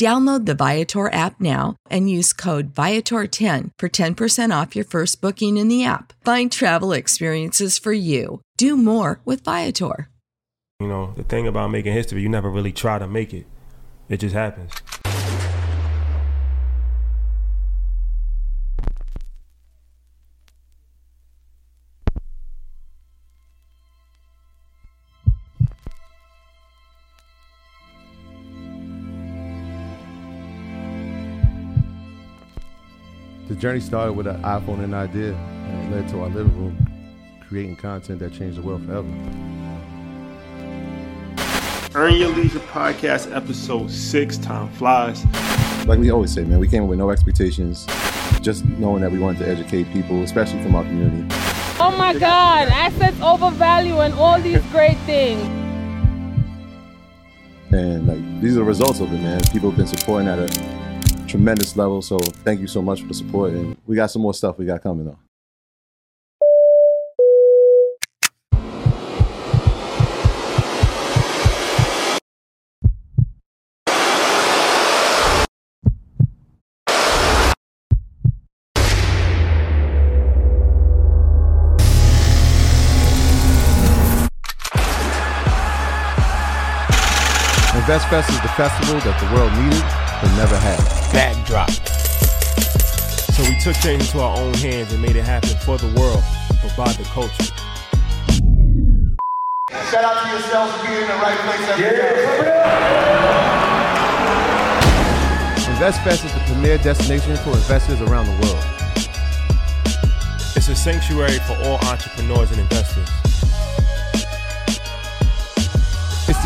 Download the Viator app now and use code Viator10 for 10% off your first booking in the app. Find travel experiences for you. Do more with Viator. You know, the thing about making history, you never really try to make it, it just happens. Journey started with an iPhone and an idea, and it led to our living room, creating content that changed the world forever. Earn Your Leisure Podcast, episode six, Time Flies. Like we always say, man, we came with no expectations, just knowing that we wanted to educate people, especially from our community. Oh my God, assets overvalue and all these great things. And like these are the results of it, man. People have been supporting at a tremendous level. So thank you so much for the support. And we got some more stuff we got coming though. Invest Fest is the festival that the world needed but never had. Backdrop. So we took change into our own hands and made it happen for the world, but by the culture. Shout out to yourselves for being in the right place every day. Invest Fest is the premier destination for investors around the world. It's a sanctuary for all entrepreneurs and investors.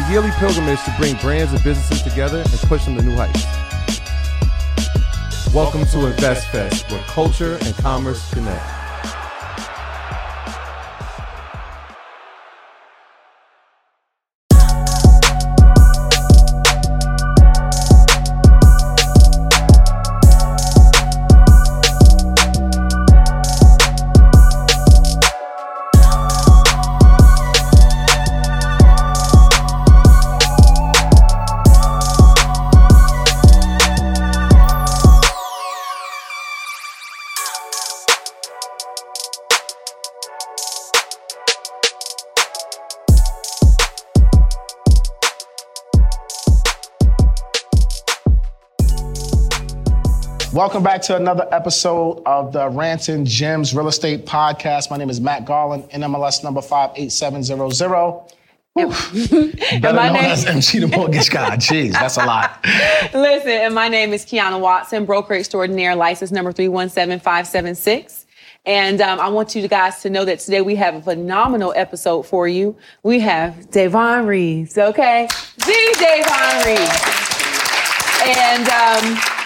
The yearly pilgrimage to bring brands and businesses together and push them to new heights. Welcome to Invest Fest, where culture and commerce connect. Welcome back to another episode of the Ranton Gems Real Estate Podcast. My name is Matt Garland, NMLS number 58700. Better my known name- as MC the Mortgage Guy. Jeez, that's a lot. Listen, and my name is Kiana Watson, broker extraordinaire, license number 317576. And um, I want you guys to know that today we have a phenomenal episode for you. We have Davonne Reaves, okay? The Davonne Reaves.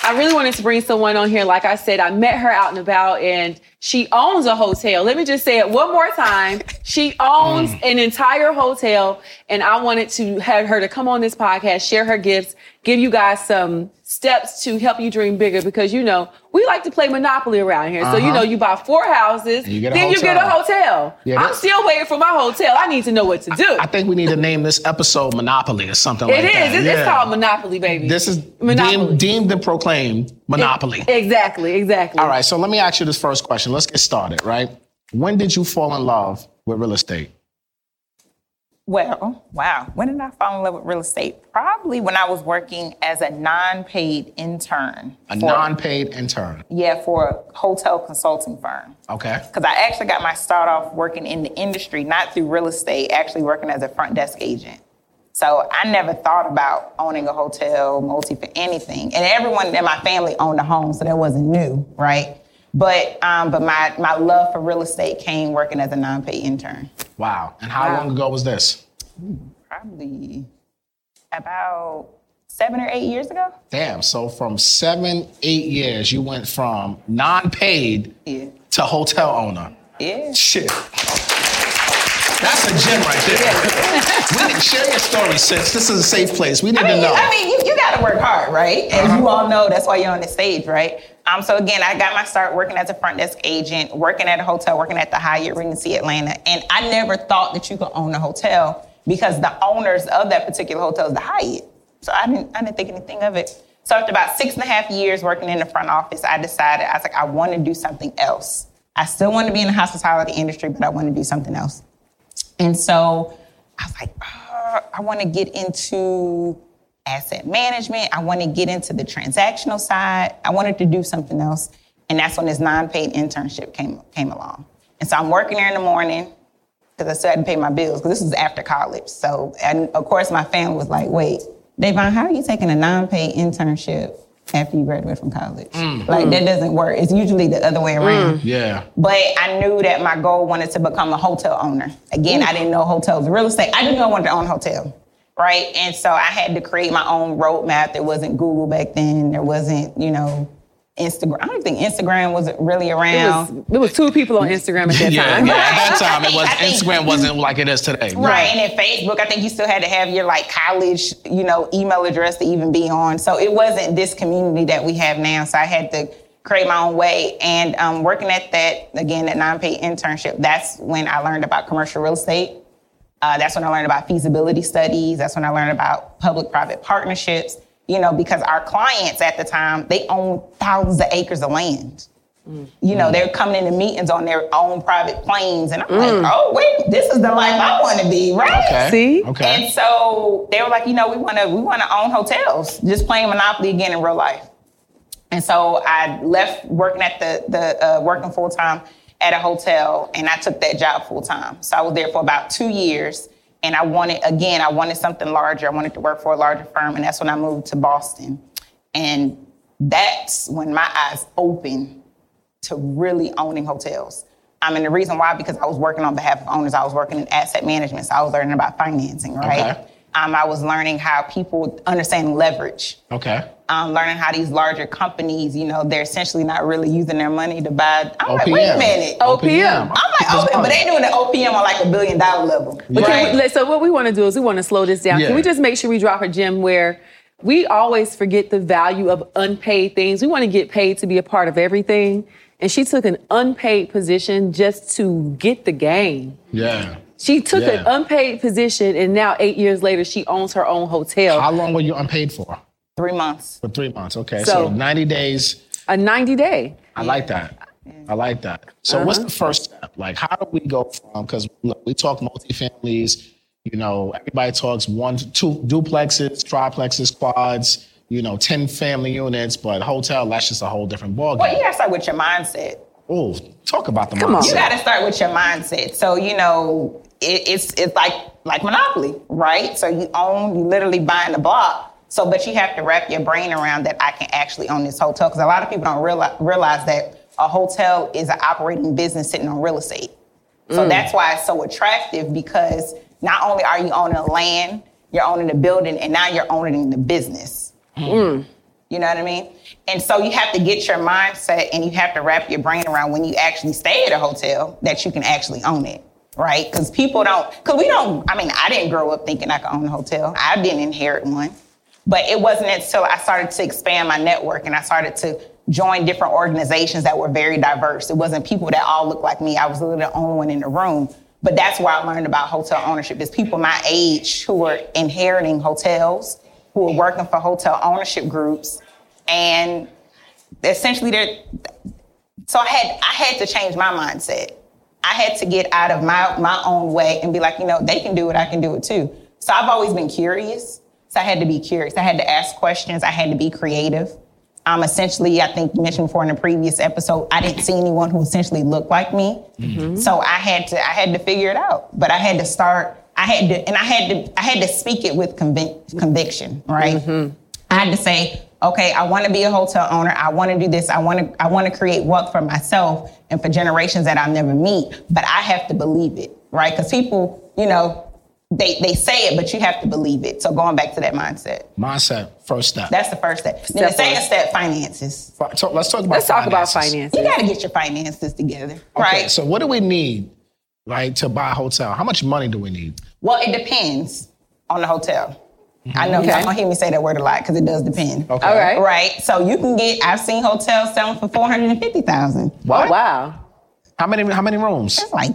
I really wanted to bring someone on here. Like I said, I met her out and about and she owns a hotel. Let me just say it one more time. She owns Mm. an entire hotel and I wanted to have her to come on this podcast, share her gifts, give you guys some steps to help you dream bigger because you know, we like to play Monopoly around here. So you Uh-huh. know, you buy four houses, you then you get a hotel. hotel. Yeah, I'm still waiting for my hotel. I need to know what to do. I think we need to name this episode Monopoly or something It like is. that. It's, Yeah. it's called Monopoly, baby. This is Monopoly. deemed, deemed and proclaimed Monopoly. Exactly, exactly. All right, so let me ask you this first question. Let's get started, right? When did you fall in love with real estate? Well, wow. When did I fall in love with real estate? Probably when I was working as a non-paid intern. A non-paid intern. Yeah, for a hotel consulting firm. Okay. Because I actually got my start off working in the industry, not through real estate, actually working as a front desk agent. So I never thought about owning a hotel, multi for anything. And everyone in my family owned a home, so that wasn't new, right? But um, but my my love for real estate came working as a non-paid intern. Wow. And how long ago was this? Probably about seven or eight years ago. Damn. So from seven, eight years, you went from non-paid Yeah. to hotel owner. Yeah. Shit. That's a gem right there. we need, share your story, sis. This is a safe place. We need I mean, to know. I mean, you, you got to work hard, right? As Uh-huh. you all know, that's why you're on the stage, right? Um, so again, I got my start working as a front desk agent, working at a hotel, working at the Hyatt Regency Atlanta, and I never thought that you could own a hotel because the owners of that particular hotel is the Hyatt. So I didn't, I didn't think anything of it. So after about six and a half years working in the front office, I decided I was like, I want to do something else. I still want to be in the hospitality industry, but I want to do something else. And so I was like, uh, I want to get into asset management. I want to get into the transactional side. I wanted to do something else. And that's when this non-paid internship came, came along. And so I'm working there in the morning because I still had to pay my bills because this was after college. So, and of course, my family was like, wait, Davonne, how are you taking a non-paid internship after you graduate from college? Mm. Like, mm. that doesn't work. It's usually the other way around. Mm. yeah. But I knew that my goal wanted to become a hotel owner. Again, I didn't know hotels real estate. I didn't know I wanted to own a hotel, right? And so I had to create my own roadmap. There wasn't Google back then. There wasn't, you know, Instagram. I don't think Instagram was really It around. was, it was two people on Instagram at that Yeah, time. yeah, at that time it was think- Instagram wasn't like it is today. Right, and then Facebook, I think you still had to have your like college, you know, email address to even be on. So it wasn't this community that we have now. So I had to create my own way. And um, working at that again, that non-paid internship, that's when I learned about commercial real estate. Uh, that's when I learned about feasibility studies. That's when I learned about public-private partnerships. You know, because our clients at the time they own thousands of acres of land. You know, they're coming into meetings on their own private planes, and I'm like, oh wait, this is the life I want to be, right? Okay. See? Okay. And so they were like, you know, we want to we want to own hotels, just playing Monopoly again in real life. And so I left working at the the uh, working full time at a hotel, and I took that job full time. So I was there for about two years, and I wanted again, I wanted something larger. I wanted to work for a larger firm, and that's when I moved to Boston. And that's when my eyes opened to really owning hotels. I mean, the reason why, because I was working on behalf of owners, I was working in asset management, so I was learning about financing, right? Okay. Um, I was learning how people understand leverage, Okay. um, learning how these larger companies, you know, they're essentially not really using their money to buy. I'm like, wait a OPM. minute. OPM. I'm like, oh, but they doing the OPM on like a billion dollar level. But can right? we- so what we want to do is we want to slow this down. Yeah. Can we just make sure we drop a gem where we always forget the value of unpaid things? We want to get paid to be a part of everything. And she took an unpaid position just to get the game. Yeah. She took an unpaid position, and now eight years later, she owns her own hotel. How long were you unpaid for? Three months. For three months. Okay. So- So, 90 days. A 90 day. I like that. I like that. So uh-huh. what's the first step? Like, how do we go from? Because look, we talk multifamilies. You know, everybody talks one, two duplexes, triplexes, quads. You know, ten family units, but hotel that's just a whole different ballgame. Well, you gotta start with your mindset. Oh, talk about the Come on. mindset. You got to start with your mindset. So you know, it, it's it's like like Monopoly, right? So you own, you literally buying the block. So, but you have to wrap your brain around that I can actually own this hotel because a lot of people don't realize realize that a hotel is an operating business sitting on real estate. So mm. that's why it's so attractive because not only are you owning the land, you're owning the building, and now you're owning the business. Mm. You know what I mean? And so you have to get your mindset and you have to wrap your brain around when you actually stay at a hotel that you can actually own it, right? Because people don't, because we don't, I mean, I didn't grow up thinking I could own a hotel. I didn't inherit one. But it wasn't until I started to expand my network and I started to join different organizations that were very diverse. It wasn't people that all looked like me. I was literally the only one in the room. But that's where I learned about hotel ownership is people my age who were inheriting hotels, who were working for hotel ownership groups, and essentially they're so I had I had to change my mindset. I had to get out of my my own way and be like, you know, they can do it, I can do it too. So I've always been curious. So I had to be curious. I had to ask questions. I had to be creative. Um, essentially, I think you mentioned before in the previous episode, I didn't see anyone who essentially looked like me. Mm-hmm. So I had to, I had to figure it out. But I had to start. I had to, and I had to, I had to speak it with convic- conviction, right? Mm-hmm. I had to say, okay, I want to be a hotel owner. I want to do this. I want to, I want to create wealth for myself and for generations that I'll never meet. But I have to believe it, right? Because people, you know, they they say it, but you have to believe it. So going back to that mindset. Mindset, first step. That's the first step. then the second step, finances. So let's talk about Let's talk about finances. finances. You got to get your finances together, Okay, right? so what do we need, right, to buy a hotel? How much money do we need? Well, it depends on the hotel. I know Okay. y'all gonna hear me say that word a lot because it does depend. Okay. All right. Right. So you can get. I've seen hotels selling for four hundred and fifty thousand. Oh, wow. How many how many rooms? It's like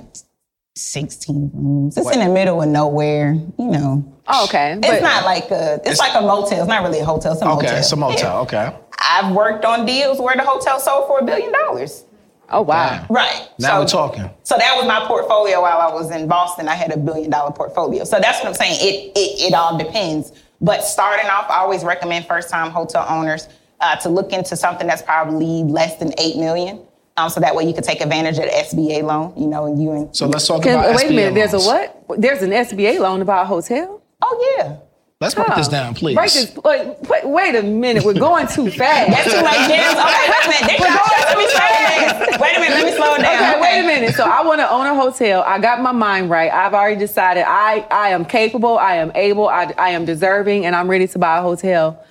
sixteen rooms. It's in the middle of nowhere. You know. Oh, okay. It's not like a. It's, like a motel. It's not really a hotel. It's a motel. Okay, it's a motel. Yeah. Okay. I've worked on deals where the hotel sold for a billion dollars. Oh, wow. Damn. Right. Now so, we're talking. So that was my portfolio while I was in Boston. I had a billion dollar portfolio. So that's what I'm saying. It it, it all depends. But starting off, I always recommend first time hotel owners uh, to look into something that's probably less than eight million. Um, so that way you can take advantage of the SBA loan. You know, and you and So let's talk Can- about wait a SBA minute. There's a what? There's an SBA loan to buy a hotel? oh yeah. Let's break this Oh. down, please. Break this. Wait, wait, wait a minute. We're going too fast. That's too much gems. Okay, wait a minute. There you. Let me slow it down. Wait a minute. Let me slow down. Okay, wait a minute. So I want to own a hotel. I got my mind right. I've already decided I, I am capable, I am able, I, I am deserving, and I'm ready to buy a hotel.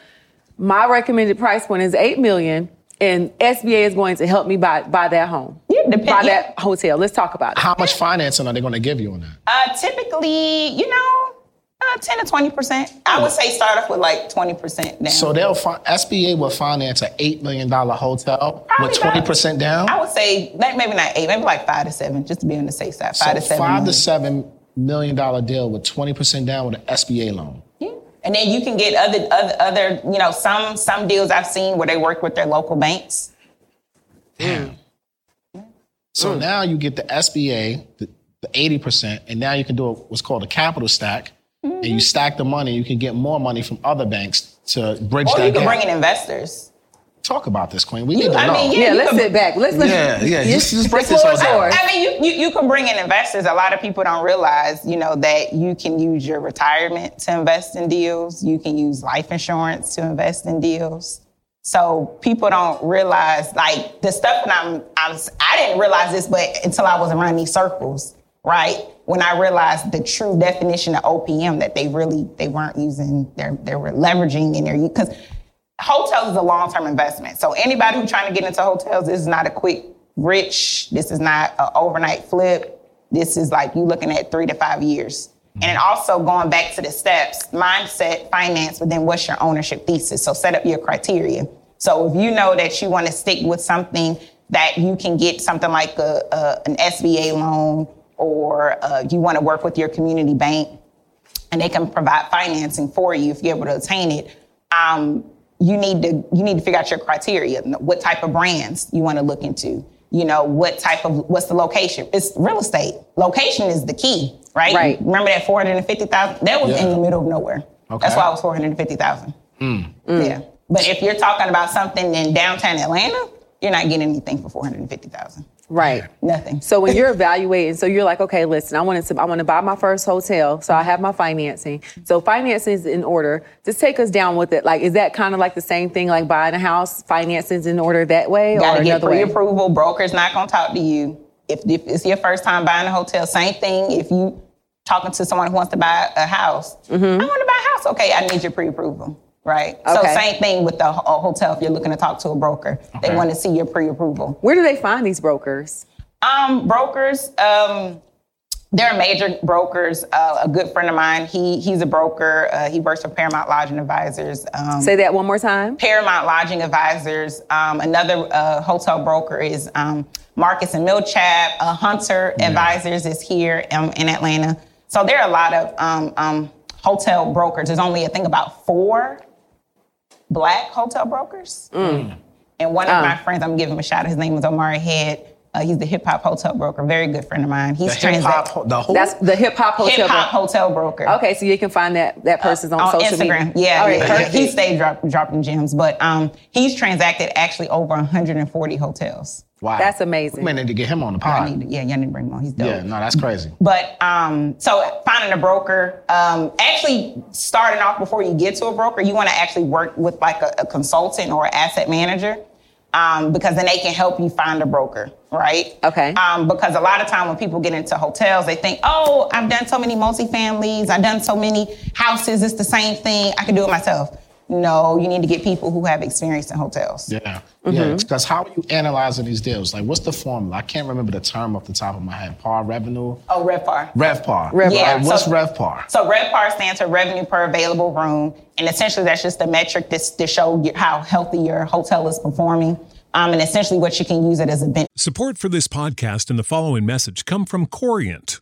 My recommended price point is eight million, and SBA is going to help me buy buy that home. Yeah, depend- buy that hotel. Let's talk about it. How much financing are they going to give you on that? Uh, typically, you know, uh, 10 to 20%. I would say start off with like 20% down. So they'll fi- SBA will finance an eight million dollar hotel Probably with twenty percent down. I would say like, maybe not eight, maybe like five to seven, just to be on the safe side. Five so to seven. five to seven million dollar deal with twenty percent down with an SBA loan. Yeah. And then you can get other, other, other, you know, some some deals I've seen where they work with their local banks. Damn. Mm. So now you get the SBA, the, the 80%, and now you can do a, what's called a capital stack. And Mm-hmm. you stack the money, you can get more money from other banks to bridge Or that you can gap. bring in investors. Talk about this, Queen. We You- need to I know. mean, yeah, you let's can- sit back. Let's let's Yeah, yeah, just- just break the this floor all down. yours. I mean, you, you you can bring in investors. A lot of people don't realize, you know, that you can use your retirement to invest in deals. You can use life insurance to invest in deals. So people don't realize, like the stuff that I'm, I'm I didn't realize this, but until I was around these circles, right? When I realized the true definition of OPM, that they really they weren't using, they they were leveraging in their because hotels is a long-term investment. So anybody who's trying to get into hotels, this is not a quick rich. This is not an overnight flip. This is like you looking at three to five years. Mm-hmm. And then also going back to the steps, mindset, finance, but then what's your ownership thesis? So set up your criteria. So if you know that you want to stick with something that you can get something like a, a an SBA loan or uh, you want to work with your community bank and they can provide financing for you if you're able to attain it. Um, you need to you need to figure out your criteria. What type of brands you want to look into. You know what type of what's the location? It's real estate. Location is the key, right? Right. Remember that four hundred and fifty thousand? That was Yeah. in the middle of nowhere. Okay. That's why it was four hundred and fifty thousand. Yeah. But if you're talking about something in downtown Atlanta, you're not getting anything for four hundred and fifty thousand. Right. Nothing. So when you're evaluating, so you're like, okay, listen, I want to, I want to buy my first hotel, so I have my financing. So financing is in order. Just take us down with it. Like, is that kind of like the same thing, like buying a house? Financing is in order that way, Got or to get another way? pre-approval. Broker's not gonna talk to you. If, if it's your first time buying a hotel, same thing. If you talking to someone who wants to buy a house, Mm-hmm. I want to buy a house. Okay, I need your pre-approval. Right? So same thing with the ho- hotel. If you're looking to talk to a broker, they want to see your pre-approval. Where do they find these brokers? Um, brokers. Um, there are major brokers. Uh, a good friend of mine, he he's a broker. Uh, he works for Paramount Lodging Advisors. Um, Say that one more time. Paramount Lodging Advisors. Um, another uh, hotel broker is um, Marcus and Millichap. Uh, Hunter Advisors is here in Atlanta. So there are a lot of um, um, hotel brokers. There's only I think about four black hotel brokers. And one of Oh. my friends, I'm gonna give him a shout. His name is Omari Head. Uh, he's the hip hop hotel broker, very good friend of mine. He's The hip-hop the who? That's the hip-hop hotel Hip hop broker. hotel broker. Okay, so you can find that that person's on, on social Instagram. media. Yeah, All right, yeah. He stayed drop, dropping gems, but um, he's transacted actually over 140 hotels. Wow. That's amazing. We may need to get him on the I pod. need to, yeah, y'all need to bring him on. He's dope. Yeah, no, that's crazy. But um, so finding a broker, um, actually starting off before you get to a broker, you want to actually work with like a, a consultant or an asset manager. Um, because then they can help you find a broker, right? Okay. Um, because a lot of time when people get into hotels, they think, oh, I've done so many multifamilies, I've done so many houses, it's the same thing, I can do it myself. No, you need to get people who have experience in hotels. Yeah. Mm-hmm. Yeah. Because how are you analyzing these deals? Like, what's the formula? I can't remember the term off the top of my head. Par revenue? Oh, RevPAR. RevPAR. RevPAR. Right, What's So- RevPAR? So RevPAR stands for revenue per available room, and essentially that's just a metric that's to show you how healthy your hotel is performing. Um, and essentially what you can use it as a bench. Support for this podcast and the following message come from Corient.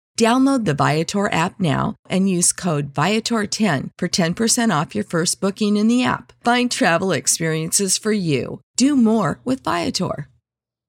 Download the Viator app now and use code Viator10 for 10% off your first booking in the app. Find travel experiences for you. Do more with Viator.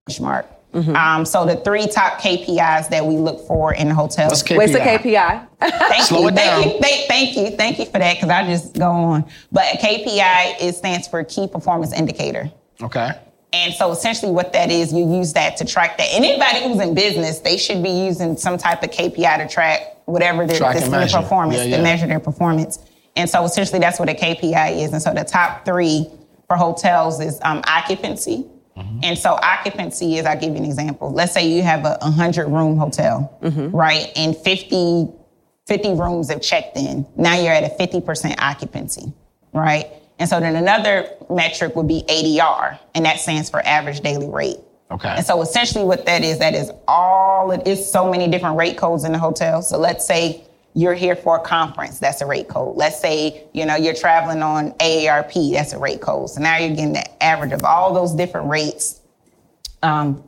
Benchmark. Um, so the three top KPIs that we look for in hotels. What's KPI? What's the KPI? thank Slow you, it thank down. you, thank, thank you, thank you for that because I just go on. But KPI it stands for Key Performance Indicator. Okay. And so essentially what that is, you use that to track that. And anybody who's in business, they should be using some type of KPI to track whatever their, Track this- and their measure. performance, Yeah, yeah. to measure their performance. And so essentially that's what a KPI is. And so the top three for hotels is um, occupancy. Mm-hmm. And so occupancy is, I'll give you an example. Let's say you have a 100 room hotel, right? And 50, 50 rooms have checked in. Now you're at a 50% occupancy, right? And so then another metric would be ADR, and that stands for average daily rate. Okay. And so essentially what that is, that is all, it is so many different rate codes in the hotel. So let's say you're here for a conference, that's a rate code. Let's say, you know, you're traveling on AARP, that's a rate code. So now you're getting the average of all those different rates. Um,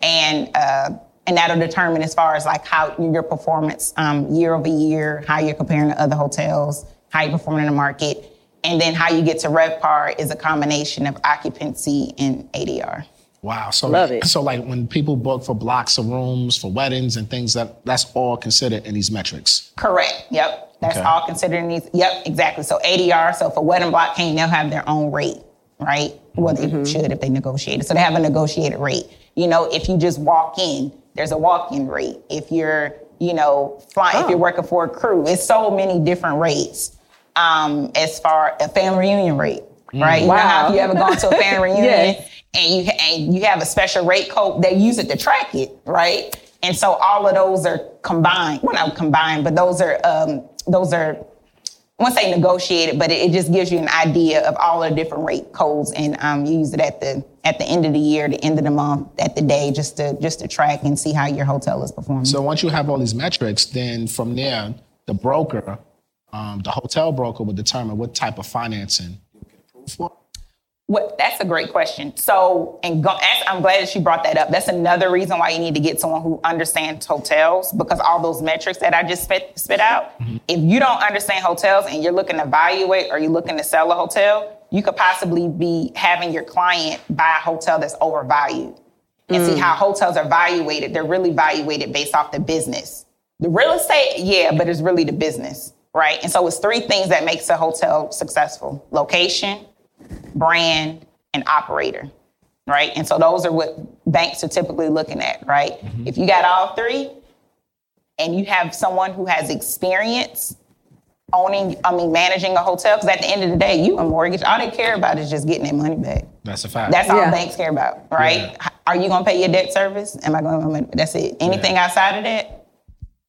and, uh, and that'll determine as far as like how your performance um, year over year, how you're comparing to other hotels, how you're performing in the market. And then how you get to RevPAR is a combination of occupancy and ADR. Wow. So Love like, it. So like when people book for blocks of rooms for weddings and things that that's all considered in these metrics. Correct. Yep. That's Okay. all considered in these. Yep, exactly. So ADR. So if a wedding block came, they'll have their own rate. right? Well, they mm-hmm. should if they negotiate it. So they have a negotiated rate. You know, if you just walk in, there's a walk-in rate. If you're, you know, flying, if oh. you're working for a crew, it's so many different rates. Um, as far a family reunion rate, right? You know how Wow. if you ever gone to a family reunion Yes. and you and you have a special rate code, they use it to track it, right? And so all of those are combined. Well, not combined, but those are um, those are I won't say negotiated, but it, it just gives you an idea of all the different rate codes, and um, you use it at the at the end of the year, the end of the month, at the day, just to just to track and see how your hotel is performing. So once you have all these metrics, then from there, the broker, um, the hotel broker, will determine what type of financing you get approved for. What, that's a great question. So, and go, that's, I'm glad that you brought that up. That's another reason why you need to get someone who understands hotels because all those metrics that I just spit, spit out, if you don't understand hotels and you're looking to evaluate or you're looking to sell a hotel, you could possibly be having your client buy a hotel that's overvalued. And see how hotels are evaluated. They're really evaluated based off the business. The real estate, yeah, but it's really the business, right? And so it's three things that makes a hotel successful: location, brand, and operator, right? And so those are what banks are typically looking at, right? Mm-hmm. If you got all three and you have someone who has experience owning, I mean, managing a hotel, because at the end of the day, you a mortgage, all they care about is just getting their money back. That's a fact. That's all Yeah. banks care about, right? H- Are you gonna pay your debt service? Am I going to, that's it. Anything outside of that,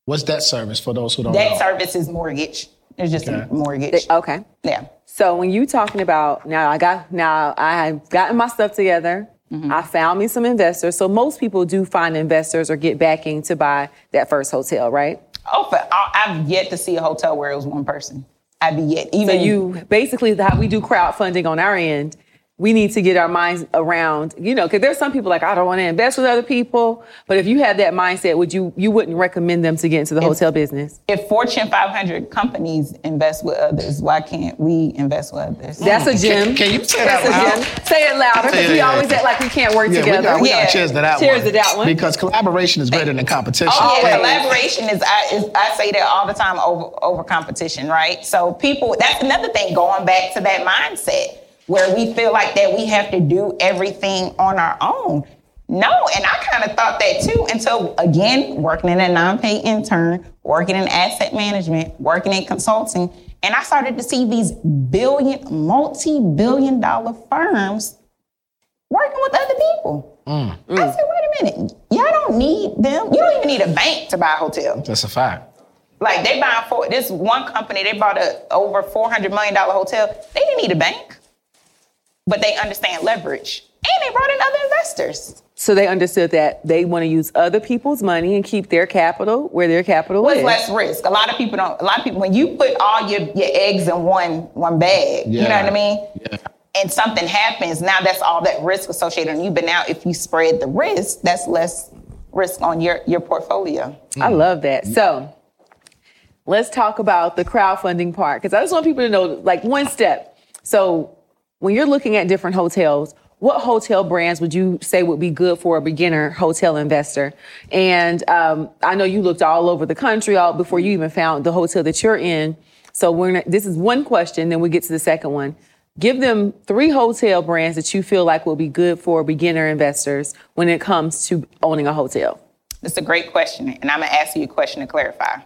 What's debt service for those who don't debt know? service is mortgage. It's just Okay. a mortgage. Okay. Yeah. So when you talking about now, I got now I've gotten my stuff together. Mm-hmm. I found me some investors. So most people do find investors or get backing to buy that first hotel, right? Oh, for, I- I've yet to see a hotel where it was one person. I've be yet. Even So you basically how we do crowdfunding on our end. We need to get our minds around, you know, because there's some people like I don't want to invest with other people. But if you have that mindset, would you you wouldn't recommend them to get into the hotel business? if Fortune 500 companies invest with others, why can't we invest with others? That's a gem. can you say That's that a loud? gem. Say it louder because we yeah, always yeah. act like we can't work Yeah, we together. got, we got Yeah. cheers to that Cheers one. to that one. Because collaboration is greater than oh, competition. Oh yeah, Always. collaboration is I, is I say that all the time over over competition, right? So people, that's another thing. Going back to that mindset where we feel like that we have to do everything on our own. No, and I kind of thought that too until again working in a non-paid intern, working in asset management, working in consulting, and I started to see these billion, multi-billion dollar firms working with other people. Mm. I said, wait a minute, y'all don't need them. You don't even need a bank to buy a hotel. That's a fact. Like they buying for this one company, they bought a over four hundred million dollar hotel. They didn't need a bank, but they understand leverage, and they brought in other investors. So they understood that they want to use other people's money and keep their capital where their capital With is. less risk. A lot of people don't. A lot of people when you put all your your eggs in one one bag, you know what I mean. Yeah. And something happens, now that's all that risk associated on you. But now, if you spread the risk, that's less risk on your your portfolio. I hmm. love that. So let's talk about the crowdfunding part because I just want people to know like one step. So when you're looking at different hotels, what hotel brands would you say would be good for a beginner hotel investor? And um, I know you looked all over the country all before you even found the hotel that you're in. So we're gonna, this is one question, then we get to the second one. Give them three hotel brands that you feel like will be good for beginner investors when it comes to owning a hotel. It's a great question, and I'm gonna ask you a question to clarify.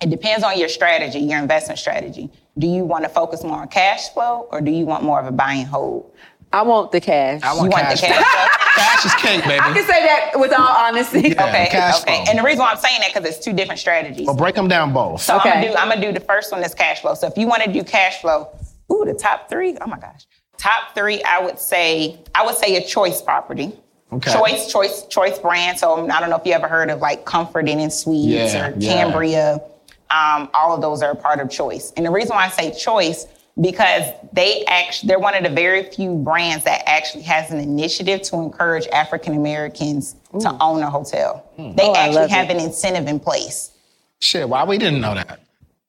It depends on your strategy, your investment strategy. Do you want to focus more on cash flow, or do you want more of a buy and hold? I want the cash. I You want want cash. the cash cash is cake, baby. I can say that with all honesty. Yeah. Okay, cash okay. flow. And the reason why I'm saying that because it's two different strategies. Well, break them down both. So I'm Okay. gonna do I'm gonna do the first one is cash flow. So if you want to do cash flow, ooh, the top three. Oh my gosh, top three. I would say I would say a choice property. Okay. Choice, choice, choice brand. So I don't know if you ever heard of like Comfort Inn and Suites Yeah, or yeah. Cambria. Um, all of those are a part of choice. And the reason why I say choice because they actually they're one of the very few brands that actually has an initiative to encourage African Americans to own a hotel. They Oh, actually have it. an incentive in place. Shit, why we didn't know that?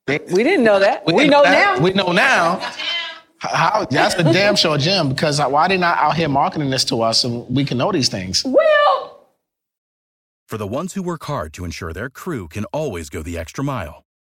We didn't know that. We, didn't know that. now. We know now. How, that's a damn sure gem because why they not out here marketing this to us and we can know these things? Well, For the ones who work hard to ensure their crew can always go the extra mile,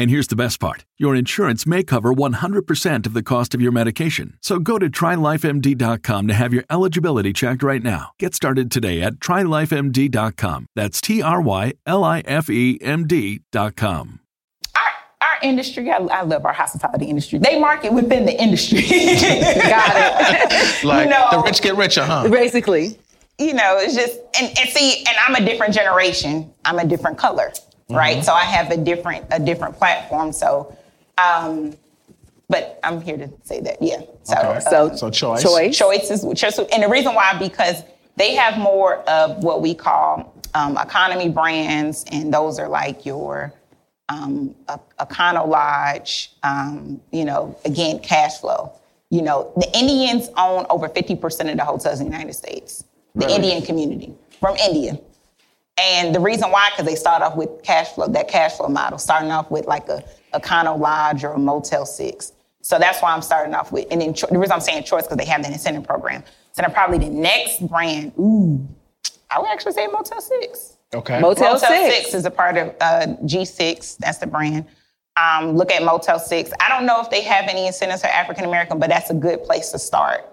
And here's the best part your insurance may cover 100% of the cost of your medication. So go to trylifemd.com to have your eligibility checked right now. Get started today at trylifemd.com. That's T R Y L I F E M D.com. Our industry, I, I love our hospitality industry. They market within the industry. Got it. Like You know- the rich get richer, huh? Basically. you know, it's just and, and see, and I'm a different generation. I'm a different color, right? Mhm. So I have a different a different platform. So, um, but I'm here to say that, yeah. So, Okay. uh, So choice. choice, choice is choice, and the reason why because they have more of what we call um, economy brands, and those are like your um, a, Econo Lodge, um, you know, again, cash flow. You know, the Indians own over 50% of the hotels in the United States, the Really? Indian community from India. And the reason why, because they start off with cash flow, that cash flow model, starting off with like a Econo Lodge or a Motel 6. So that's why I'm starting off with, and then cho- the reason I'm saying choice, because they have that incentive program. So then probably the next brand, ooh, I would actually say Motel 6. Okay. Motel Motel 6. 6 is a part of uh, G6. That's the brand. Um, look at Motel 6. I don't know if they have any incentives for African American, but that's a good place to start,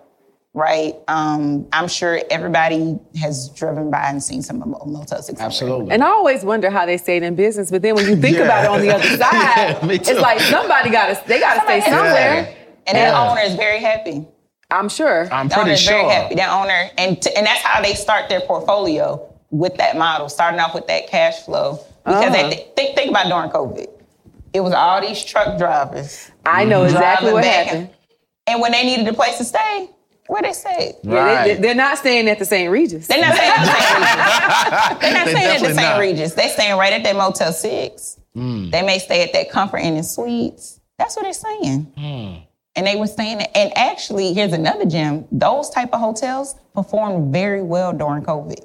right? Um, I'm sure everybody has driven by and seen some of Mo- Motel 6. Absolutely. And I always wonder how they stayed in business, but then when you think Yeah. about it on the other side, Yeah, it's like somebody got to they got to stay Somebody has to somewhere. stay. And that owner is very happy. I'm sure. I'm The pretty is very sure. happy. That owner, and t- and that's how they start their portfolio with that model, starting off with that cash flow. Because Uh-huh. they, think think about during COVID, it was all these truck drivers. I know exactly what back happened. And, and when they needed a place to stay, where they stayed? Yeah, they, they're not staying at the St. Regis. They're not staying at the St. Regis. They're not They staying at the St. not. Regis. They're staying right at that Motel 6. Mm. They may stay at that Comfort Inn and Suites. That's what they're saying. Mm. And they were saying, and actually, here's another gem. Those type of hotels performed very well during COVID.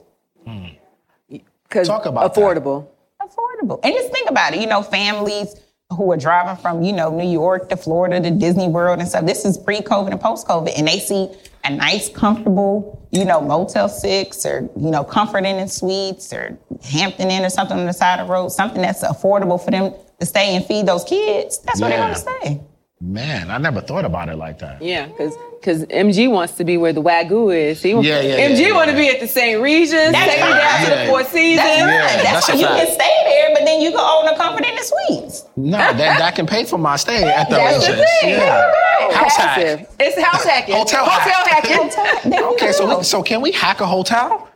Because Talk about affordable. Affordable. And just think about it. You know, families who are driving from, you know, New York to Florida to Disney World and stuff. This is pre-COVID and post-COVID. And they see a nice, comfortable, you know, Motel 6 or, you know, Comfort Inn and Suites or Hampton Inn or something on the side of the road, something that's affordable for them to stay and feed those kids. That's where Yeah. they're going to stay. Man, I never thought about it like that. Yeah, because because MG wants to be where the Wagyu is. He, Yeah, yeah, MG yeah, want to be at the St. Regis, take That's me down to the Four Seasons. That's fine. Yeah, That's, that's a fine. You fact. can stay there, but then you can own a Comfort Inn and Suites. No, that, that can pay for my stay at the That's the thing. Yeah. House hack. It's house hacking. Hotel hacking. Hotel hacking. Okay, so we, so can we hack a hotel?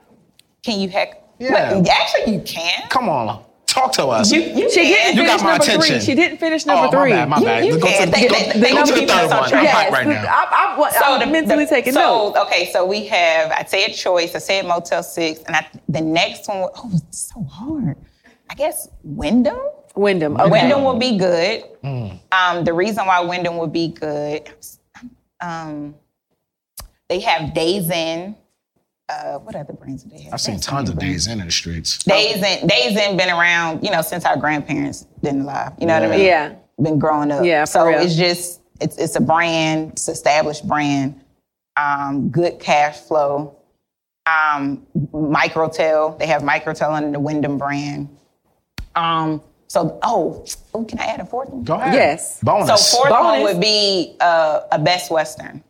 Can you hack? Yeah. Well, actually, you can. Come on, talk to us. You, you She didn't You got finish my number attention. three. She didn't finish number oh, three. my bad, my bad. You- you go can. to, They- go, they- go they to don't the third one. track. I'm Yes, right now. I, I, So I'm the- mentally the- taking so, notes. okay, so we have, I said choice, I said Motel 6, and I, the next one, oh, it's so hard. I guess Wyndham? Wyndham. Okay. Wyndham will be good. Mm. Um, the reason why Wyndham would be good, um, they have Days Inn. Uh, what other brands do they have? I've seen They have so tons of brands. days in the streets. Days Inn, Days Inn been around, you know, since our grandparents been alive. You know what I mean? Yeah. Been growing up. Yeah, for So real. it's just, it's it's a brand, it's established brand, um, good cash flow. Um, Microtel, they have Microtel under the Wyndham brand. Um, so, oh, oh, can I add a fourth one? Go ahead. Yes. Bonus. So fourth one would be uh, a Best Western.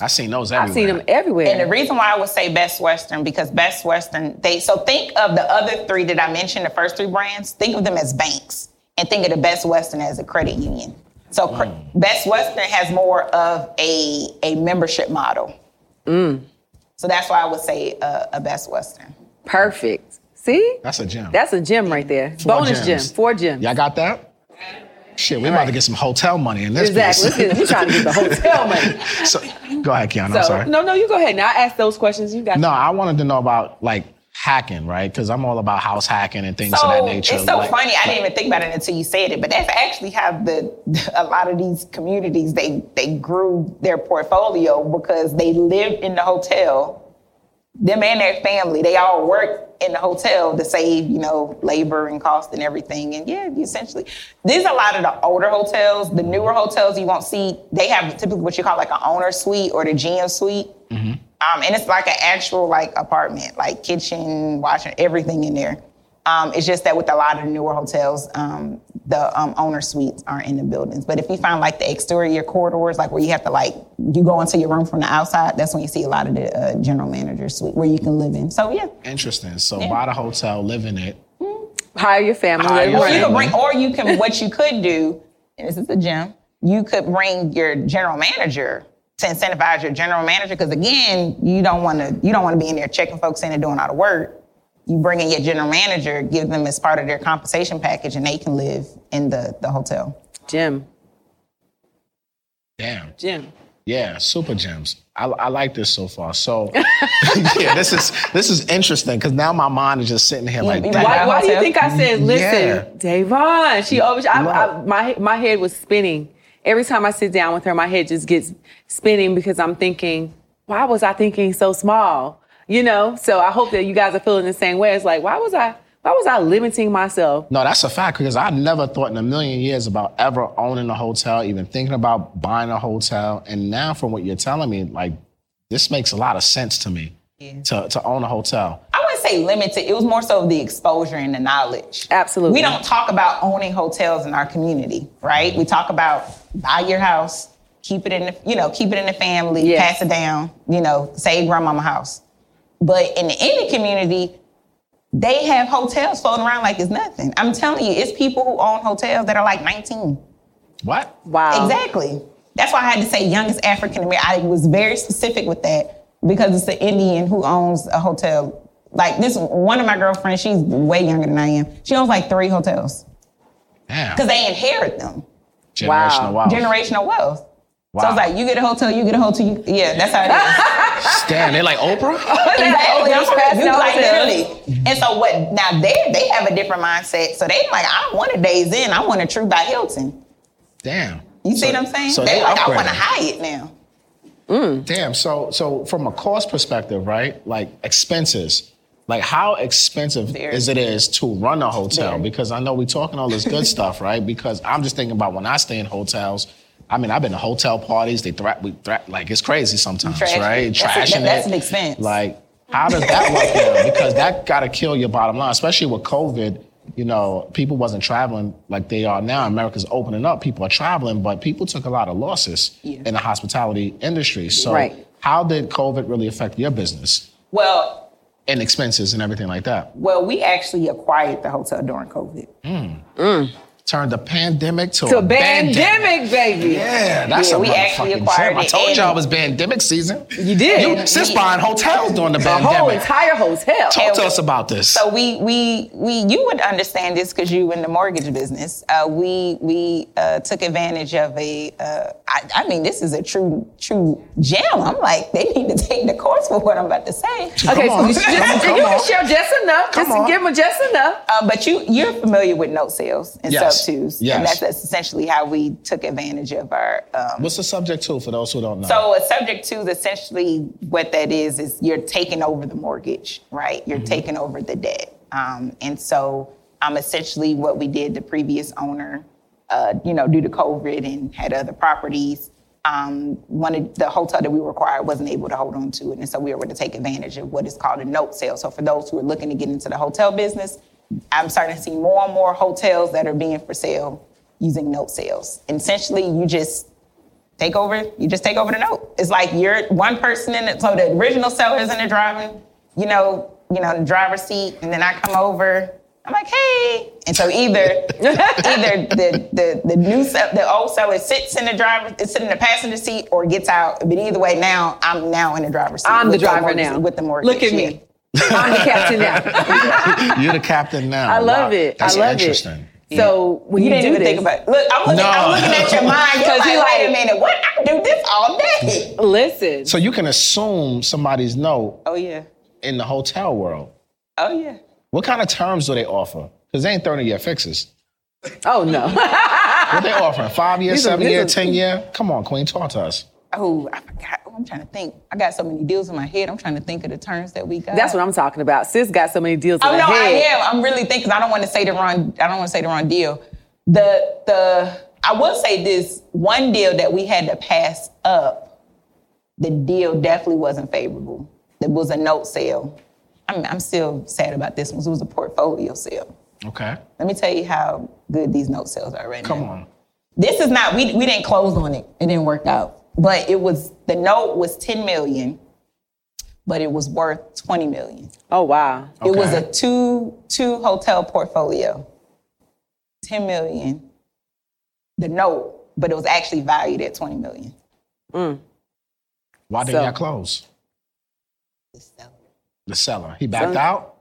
I seen those everywhere. I've seen them everywhere. And the reason why I would say Best Western because Best Western, they so think of the other three that I mentioned, the first three brands, think of them as banks, and think of the Best Western as a credit union. So cre- Best Western has more of a a membership model. So that's why I would say uh, a Best Western. Perfect. See? That's a gem. That's a gem right there. Four Bonus gems. gem. Four gems. Y'all got that? Shit, we're about to get some hotel money in this Exactly. Let's piece. get, we're trying to get the hotel money. so, go ahead, Kiana. So, I'm sorry. no, no, you go ahead. Now I ask those questions. You got No, I wanted to know about like hacking, right? Because I'm all about house hacking and things So of that nature. it's so Like- funny. I didn't even think about it until you said it, but that's actually how the a lot of these communities they they grew their portfolio because they lived in the hotel. Them and their family, they all worked in the hotel to save, you know, labor and cost and everything. And yeah, essentially, these are a lot of the older hotels. The newer hotels you won't see, they have typically what you call like an owner suite or the GM suite. Um, and it's like an actual like apartment, like kitchen, washing, everything in there. Um, it's just that with a lot of the newer hotels, um, the um, owner suites aren't in the buildings. But if you find like the exterior corridors, like where you have to like you go into your room from the outside, that's when you see a lot of the uh, general manager suite where you can live in. So yeah, Interesting. So buy the hotel, live in it. Hire your family. Hire your or you can family. bring, or you can what you could do, and this is the gym. You could bring your general manager to incentivize your general manager because again, you don't want to you don't want to be in there checking folks in and doing all the work. You bring in your general manager, give them as part of their compensation package, and they can live in the the hotel. Jim. Damn. Jim. Yeah, super gems. I, I like this so far. So yeah, this is this is interesting because now my mind is just sitting here like. Why, why do you think I said, listen, Yeah. Davonne? She always, I, I, my, my head was spinning. Every time I sit down with her, my head just gets spinning because I'm thinking, why was I thinking so small? You know? So I hope that you guys are feeling the same way. It's like, why was I, why was I limiting myself? No, that's a fact because I never thought in a million years about ever owning a hotel, even thinking about buying a hotel. And now, from what you're telling me, like this makes a lot of sense to me to, to own a hotel. I wouldn't say limited. It was more so the exposure and the knowledge. Absolutely. We don't talk about owning hotels in our community, right? We talk about buy your house, keep it in the, you know, keep it in the family, Yes. pass it down, you know, save grandmama house. But in the Indian community, they have hotels floating around like it's nothing. I'm telling you, it's people who own hotels that are like 19. What? Wow. Exactly. That's why I had to say youngest African American. I was very specific with that because it's the Indian who owns a hotel. Like this, one of my girlfriends, she's way younger than I am. She owns like three hotels Damn. because they inherit them. Generational wealth. Generational wealth. So I was like you get a hotel, you get a hotel. You, yeah, that's how it is. Damn, they're like Oprah? exactly. I'm you like hotels. literally. And so what? Now they they have a different mindset. So they like I don't want a Days Inn. I want a Tru by Hilton. Damn. You see So- what I'm saying? so they they like I want a upgraded. Hyatt now. Damn. So so from a cost perspective, right? Like expenses. Like how expensive Very. is it is to run a hotel? Very. Because I know we're talking all this good stuff, right? Because I'm just thinking about when I stay in hotels. I mean, I've been to hotel parties. They threat, we threat, like it's crazy sometimes, Trash right? That's a- Trashing that's it. an expense. Like, how does that work now? Because that got to kill your bottom line, especially with COVID. You know, people wasn't traveling like they are now. America's opening up. People are traveling, but people took a lot of losses Yeah. in the hospitality industry. So, Right. how did COVID really affect your business Well, and expenses and everything like that? well, we actually acquired the hotel during COVID. Hmm. Mm. Turned the pandemic to, To a pandemic, baby. Yeah, that's Yeah, a we actually acquired gem. I told y'all it was pandemic season. You did. You, since buying hotels during the the pandemic. whole entire hotel. Talk to us about this. So we we we you would understand this because you in the mortgage business. Uh, we we uh, took advantage of a. Uh, I, I mean, this is a true true gem. I'm like, they need to take the course for what I'm about to say. Okay, so on. just, you can share just enough. Come just on. give them just enough. Uh, but you you're familiar with note sales and Yes. Twos, Yes. and that's, that's essentially how we took advantage of our. Um, What's the subject to for those who don't know? So a subject to is essentially what that is is you're taking over the mortgage, right? You're Mm-hmm. taking over the debt, um, and so um, essentially what we did. The previous owner, uh, you know, due to COVID and had other properties. Um, one of the hotel that we required wasn't able to hold on to it, and so we were able to take advantage of what is called a note sale. So for those who are looking to get into the hotel business, I'm starting to see more and more hotels that are being for sale using note sales. And essentially, you just take over. You just take over the note. It's like you're one person in it. So the original seller is in the driving, you know, you know, the driver's seat, and then I come over. I'm like, hey, and so either either the the the new sell, the old seller sits in the driver, sits in the passenger seat, or gets out. But either way, now I'm now in the driver's seat. I'm the driver mortgage- now. with the mortgage. Look at me. I'm the captain now. You're the captain now. I love Wow. it. That's I love interesting. it. So when you you, didn't do even this, think about it. Look, I'm looking, No. I'm looking at your mind. Because you're 'Cause like, he wait a minute, what? I can do this all day. Listen. So you can assume somebody's no. Oh yeah. in the hotel world. Oh yeah. What kind of terms do they offer? Because they ain't 30 year fixes. Oh no. What they offering? Five year, These seven these year, are- 10 year? Come on, Queen, talk to us. Oh, I forgot. I'm trying to think. I got so many deals in my head. I'm trying to think of the terms that we got. That's what I'm talking about. Sis got so many deals in Oh her no, I am. I'm really thinking. I don't want to say the wrong. I don't want to say the wrong deal. The the I will say this one deal that we had to pass up. The deal definitely wasn't favorable. It was a note sale. I'm I'm still sad about this one. It was a portfolio sale. Okay. Let me tell you how good these note sales are right Come now. on. This is not. We we didn't close on it. It didn't work out. But it was the note was 10 million, but it was worth 20 million. Oh wow. It was a two two hotel portfolio. 10 million. The note, but it was actually valued at 20 million. Mm. Why didn't So- y'all close? The seller. He backed So- out?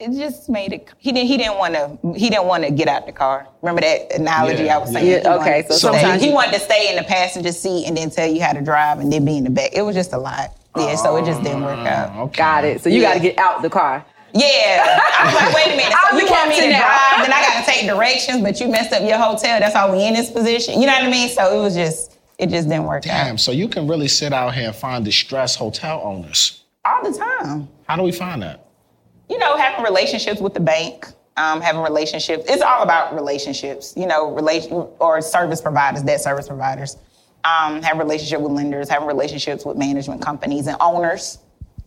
It just made it. He didn't. He didn't want to. He didn't want to get out the car. Remember that analogy Yeah, I was saying? Yeah, He okay, so to stay- sometimes he wanted to stay in the passenger seat and then tell you how to drive and then be in the back. It was just a lot. Yeah, so it just didn't work out. Ah, okay. Got it. So you Yeah. got to get out the car. Yeah. I was like, wait a minute. So you the want me to now. drive, then I got to take directions, but you messed up your hotel. That's why we in this position. You know what I mean? So it was just, it just didn't work out. Damn, so you can really sit out here and find distressed hotel owners. All the time. How do we find that? You know, having relationships with the bank, um, having relationships. It's all about relationships, you know, relation or service providers, debt service providers. Um, have relationship with lenders, having relationships with management companies and owners.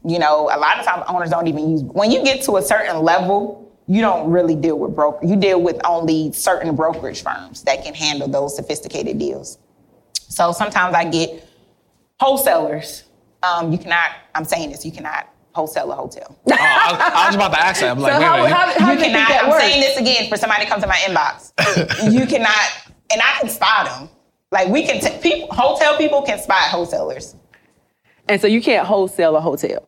You know, a lot of times owners don't even use. When you get to a certain level, you don't really deal with broker. You deal with only certain brokerage firms that can handle those sophisticated deals. So sometimes I get wholesalers. Um, you cannot. I'm saying this. You cannot wholesale a hotel. Oh, I, was- I was about to ask that. I'm like, wait, wait. you cannot. I'm saying this again for somebody to come to my inbox. you cannot, and I can spot them. Like we can, t- people, hotel people can spot wholesalers. And so you can't wholesale a hotel.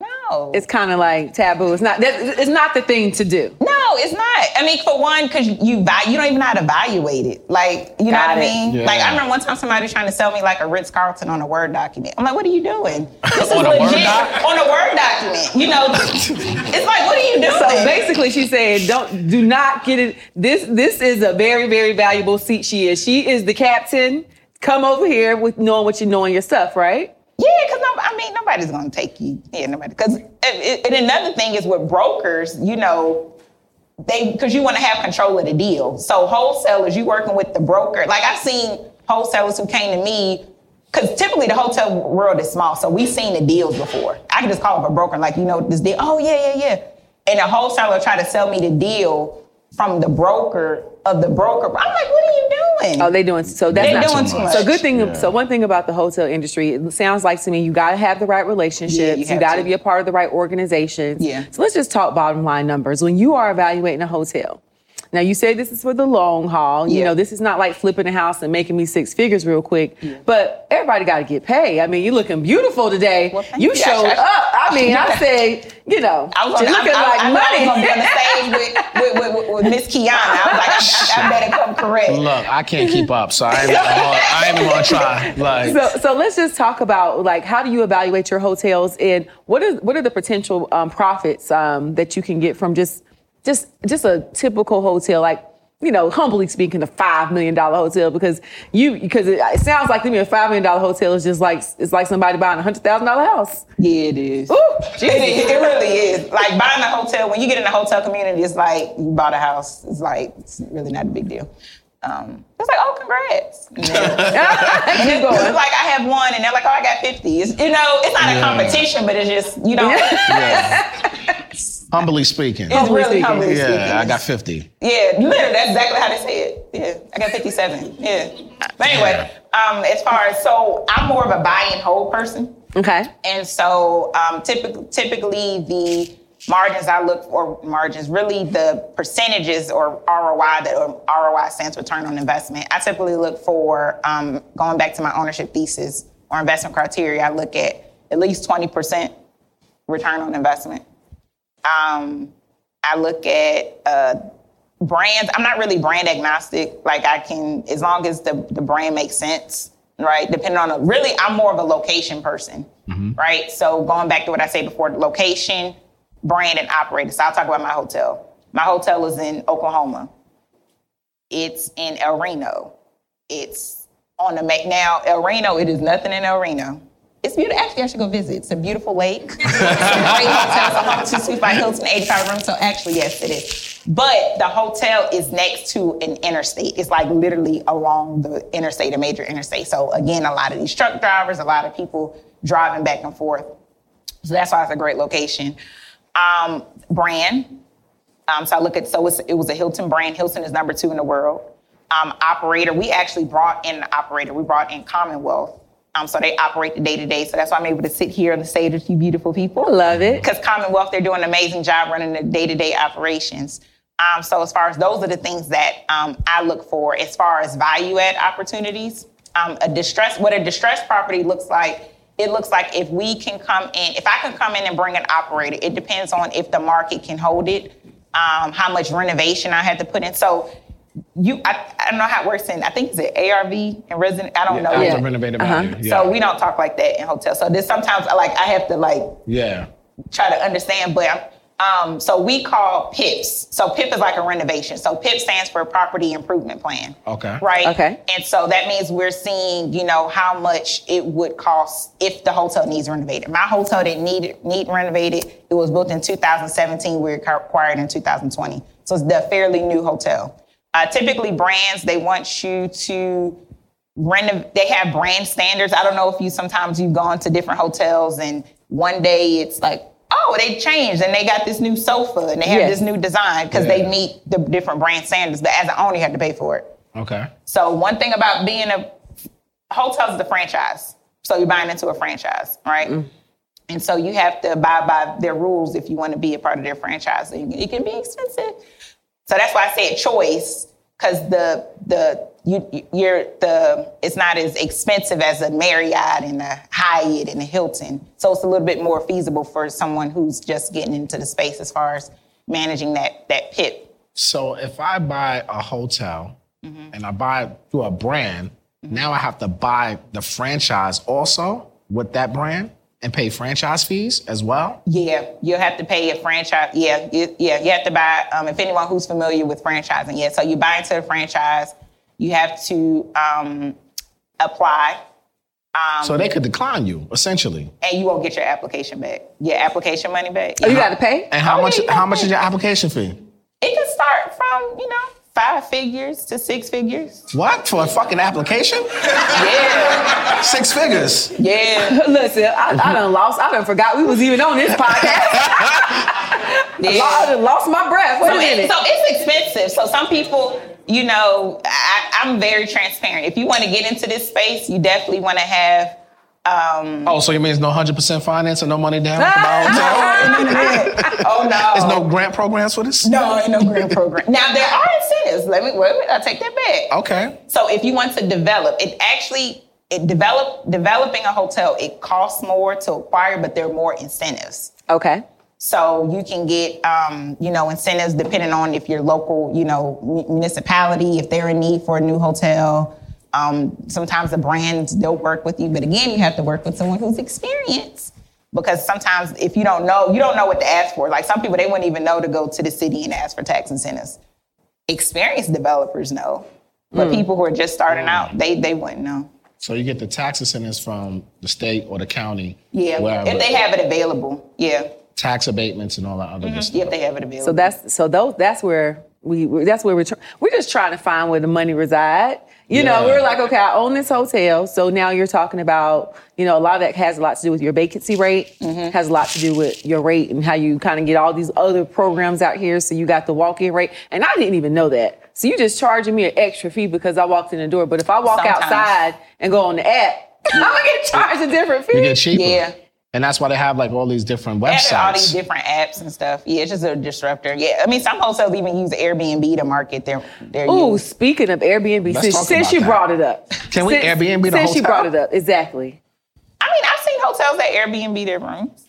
No. It's kind of like taboo. It's not. that- It's not the thing to do. No, it's not. I mean, for one, because you val- you don't even know how to evaluate it. Like, you know Got what I mean? Yeah. Like, I remember one time somebody was trying to sell me like a Ritz Carlton on a Word document. I'm like, what are you doing? This is On a Word legit doc? on a Word document. You know, it's like, what are you doing? So basically, she said, don't do not get it. This this is a very very valuable seat. She is. She is the captain. Come over here with knowing what you know in your stuff, right? Yeah, because no, I mean nobody's gonna take you. Yeah, nobody. Because and another thing is with brokers, you know, they because you want to have control of the deal. So wholesalers, you working with the broker. Like I've seen wholesalers who came to me. Because typically the hotel world is small, so we've seen the deals before. I can just call up a broker, like, you know, this deal. Oh, yeah, yeah, yeah. And the wholesaler try to sell me the deal from the broker of the broker. I'm like, what are you doing? Oh, they doing so. That's They not doing too much. So good thing. So one thing about the hotel industry, it sounds like to me, you got to have the right relationships. Yeah, you you got to to. be a part of the right organizations. Yeah. So let's just talk bottom line numbers. When you are evaluating a hotel, now you say this is for the long haul. You know, this is not like flipping a house and making me six figures real quick. But everybody got to get paid. I mean, you're looking beautiful today. thank you you. showed I- I- up. I mean, I say, you know, I was you're looking I, like I, I, money. I was gonna be on the stage with, with, with, with, with Miss Kiana. I was like, I, I, I better come correct. Look, I can't keep up, so I ain't, even gonna- I ain't gonna try. Like, so, so let's just talk about like how do you evaluate your hotels and what are what are the potential um, profits um, that you can get from just just just a typical hotel like you know humbly speaking a five million dollar hotel because you because it, it sounds like to me a five million dollar hotel is just like it's like somebody buying a hundred thousand dollar house. Yeah, it is. Ooh, It, is- it really is. Like buying a hotel, when you get in the hotel community, it's like you bought a house. It's like, it's really not a big deal. Um, it's like, oh, congrats. And then- and it's, it's like I have one, and they're like, oh, I got 50. It's, you know, it's not a competition, but it's just, you know, humbly speaking. It's really humbly yeah, speaking. I got 50. yeah, literally, that's exactly how they say it. Yeah, I got 57. Yeah. But anyway, um, as far as so I'm more of a buy and hold person. Okay. And so um, typically, typically the margins I look for margins really the percentages or ROI that or ROI stands for return on investment. I typically look for um, going back to my ownership thesis or investment criteria. I look at at least 20% return on investment. Um, I look at uh, brands. I'm not really brand agnostic. Like I can, as long as the, the brand makes sense, right? Depending on, a, really, I'm more of a location person, right? So going back to what I said before, location, brand, and operator. So I'll talk about my hotel. My hotel is in Oklahoma. It's in El Reno. It's on the now El Reno. It is nothing in El Reno. It's beautiful. Actually, I should go visit. It's a beautiful lake. it's a great hotel. It's a two suites by Hilton, 85 rooms. So actually, yes, it is. But the hotel is next to an interstate. It's like literally along the interstate, a major interstate. So again, a lot of these truck drivers, a lot of people driving back and forth. So that's why it's a great location. Um, brand. Um, so I look at so it was a Hilton brand. Hilton is number two in the world. Um, operator. We actually brought in an operator. We brought in Commonwealth. Um, so they operate the day to day. So that's why I'm able to sit here on the stage with you beautiful people. Love it. Because Commonwealth, they're doing an amazing job running the day to day operations. Um, so as far as those are the things that um, I look for as far as value add opportunities. Um, a distress, what a distressed property looks like, it looks like if we can come in, if I can come in and bring an operator, it depends on if the market can hold it, um, how much renovation I had to put in. So you, I, I don't know how it works in, I think it's an ARV and resident, I don't know. after renovated value. Yeah. So we don't talk like that in hotels. So there's sometimes like I have to like yeah. try to understand, but um, so we call PIPs. So PIP is like a renovation. So PIP stands for Property Improvement Plan. Okay. Right. Okay. And so that means we're seeing, you know, how much it would cost if the hotel needs renovated. My hotel didn't need need renovated. It was built in 2017. We acquired in 2020. So it's a fairly new hotel. Uh, typically, brands they want you to renov- They have brand standards. I don't know if you sometimes you've gone to different hotels and one day it's like oh, they changed and they got this new sofa and they have Yes. this new design because Yeah. they meet the different brand standards. But as an owner, you have to pay for it. Okay. So one thing about being a hotel is the franchise. So you're buying into a franchise, right? And so you have to abide by their rules if you want to be a part of their franchise. So It can be expensive. So that's why I said choice, because the the you you're the it's not as expensive as a Marriott and a Hyatt and a Hilton. So it's a little bit more feasible for someone who's just getting into the space as far as managing that that PIP. So if I buy a hotel Mm-hmm. and I buy through a brand, now I have to buy the franchise also with that brand and pay franchise fees as well. Yeah, you'll have to pay a franchise. Yeah, you, yeah, you have to buy. Um, if anyone who's familiar with franchising, yeah, so you buy into the franchise, you have to um, apply. Um, so they could decline you essentially. and you won't get your application back. Your application money back. Oh, you got to pay. And how Oh, much? you gotta How much pay. is your application fee? It can start from you know five figures to six figures. What for a fucking application? Yeah, Six figures. yeah. Listen, I, I done lost. I done forgot we was even on this podcast. yeah. I done lost my breath. Wait so, a it- so it's expensive. So some people, you know, I, I'm very transparent. If you want to get into this space, you definitely want to have. Um, Oh, so you mean it's no hundred percent finance and no money down to buy a hotel? oh no, There's no grant programs for this. No, ain't no grant program. Now there are incentives. Let me wait, wait, I'll take that back. Okay. So if you want to develop, it actually it develop developing a hotel, it costs more to acquire, but there are more incentives. Okay. So you can get, um, you know, incentives depending on if your local, you know, mu- municipality, if they're in need for a new hotel. Um, sometimes the brands don't work with you, but again, you have to work with someone who's experienced. Because sometimes if you don't know, you don't know what to ask for. Like some people, they wouldn't even know to go to the city and ask for tax incentives. Experienced developers know, but Mm. people who are just starting out, they they wouldn't know. So you get the tax incentives from the state or the county. Yeah, wherever. if they have it available, yeah, tax abatements and all that other good stuff. if they have it available. So that's so those that's where we we- that's where we're tr- we're just trying to find where the money reside. You know, we're like, okay, I own this hotel, so now you're talking about, you know, a lot of that has a lot to do with your vacancy rate, mm-hmm. has a lot to do with your rate and how you kind of get all these other programs out here. So you got the walk-in rate, and I didn't even know that. So you just charging me an extra fee because I walked in the door. But if I walk Sometimes. outside and go on the app, I'm gonna get charged a different fee. You get cheaper. Yeah. And that's why they have like all these different websites. all these different apps and stuff. Yeah, it's just a disruptor. Yeah, I mean, some hotels even use Airbnb to market their their Ooh, use. speaking of Airbnb, Let's since, talk since about you that. brought it up, Can we since, Airbnb the since you hotel? brought it up, exactly. I mean, I've seen hotels that Airbnb their rooms.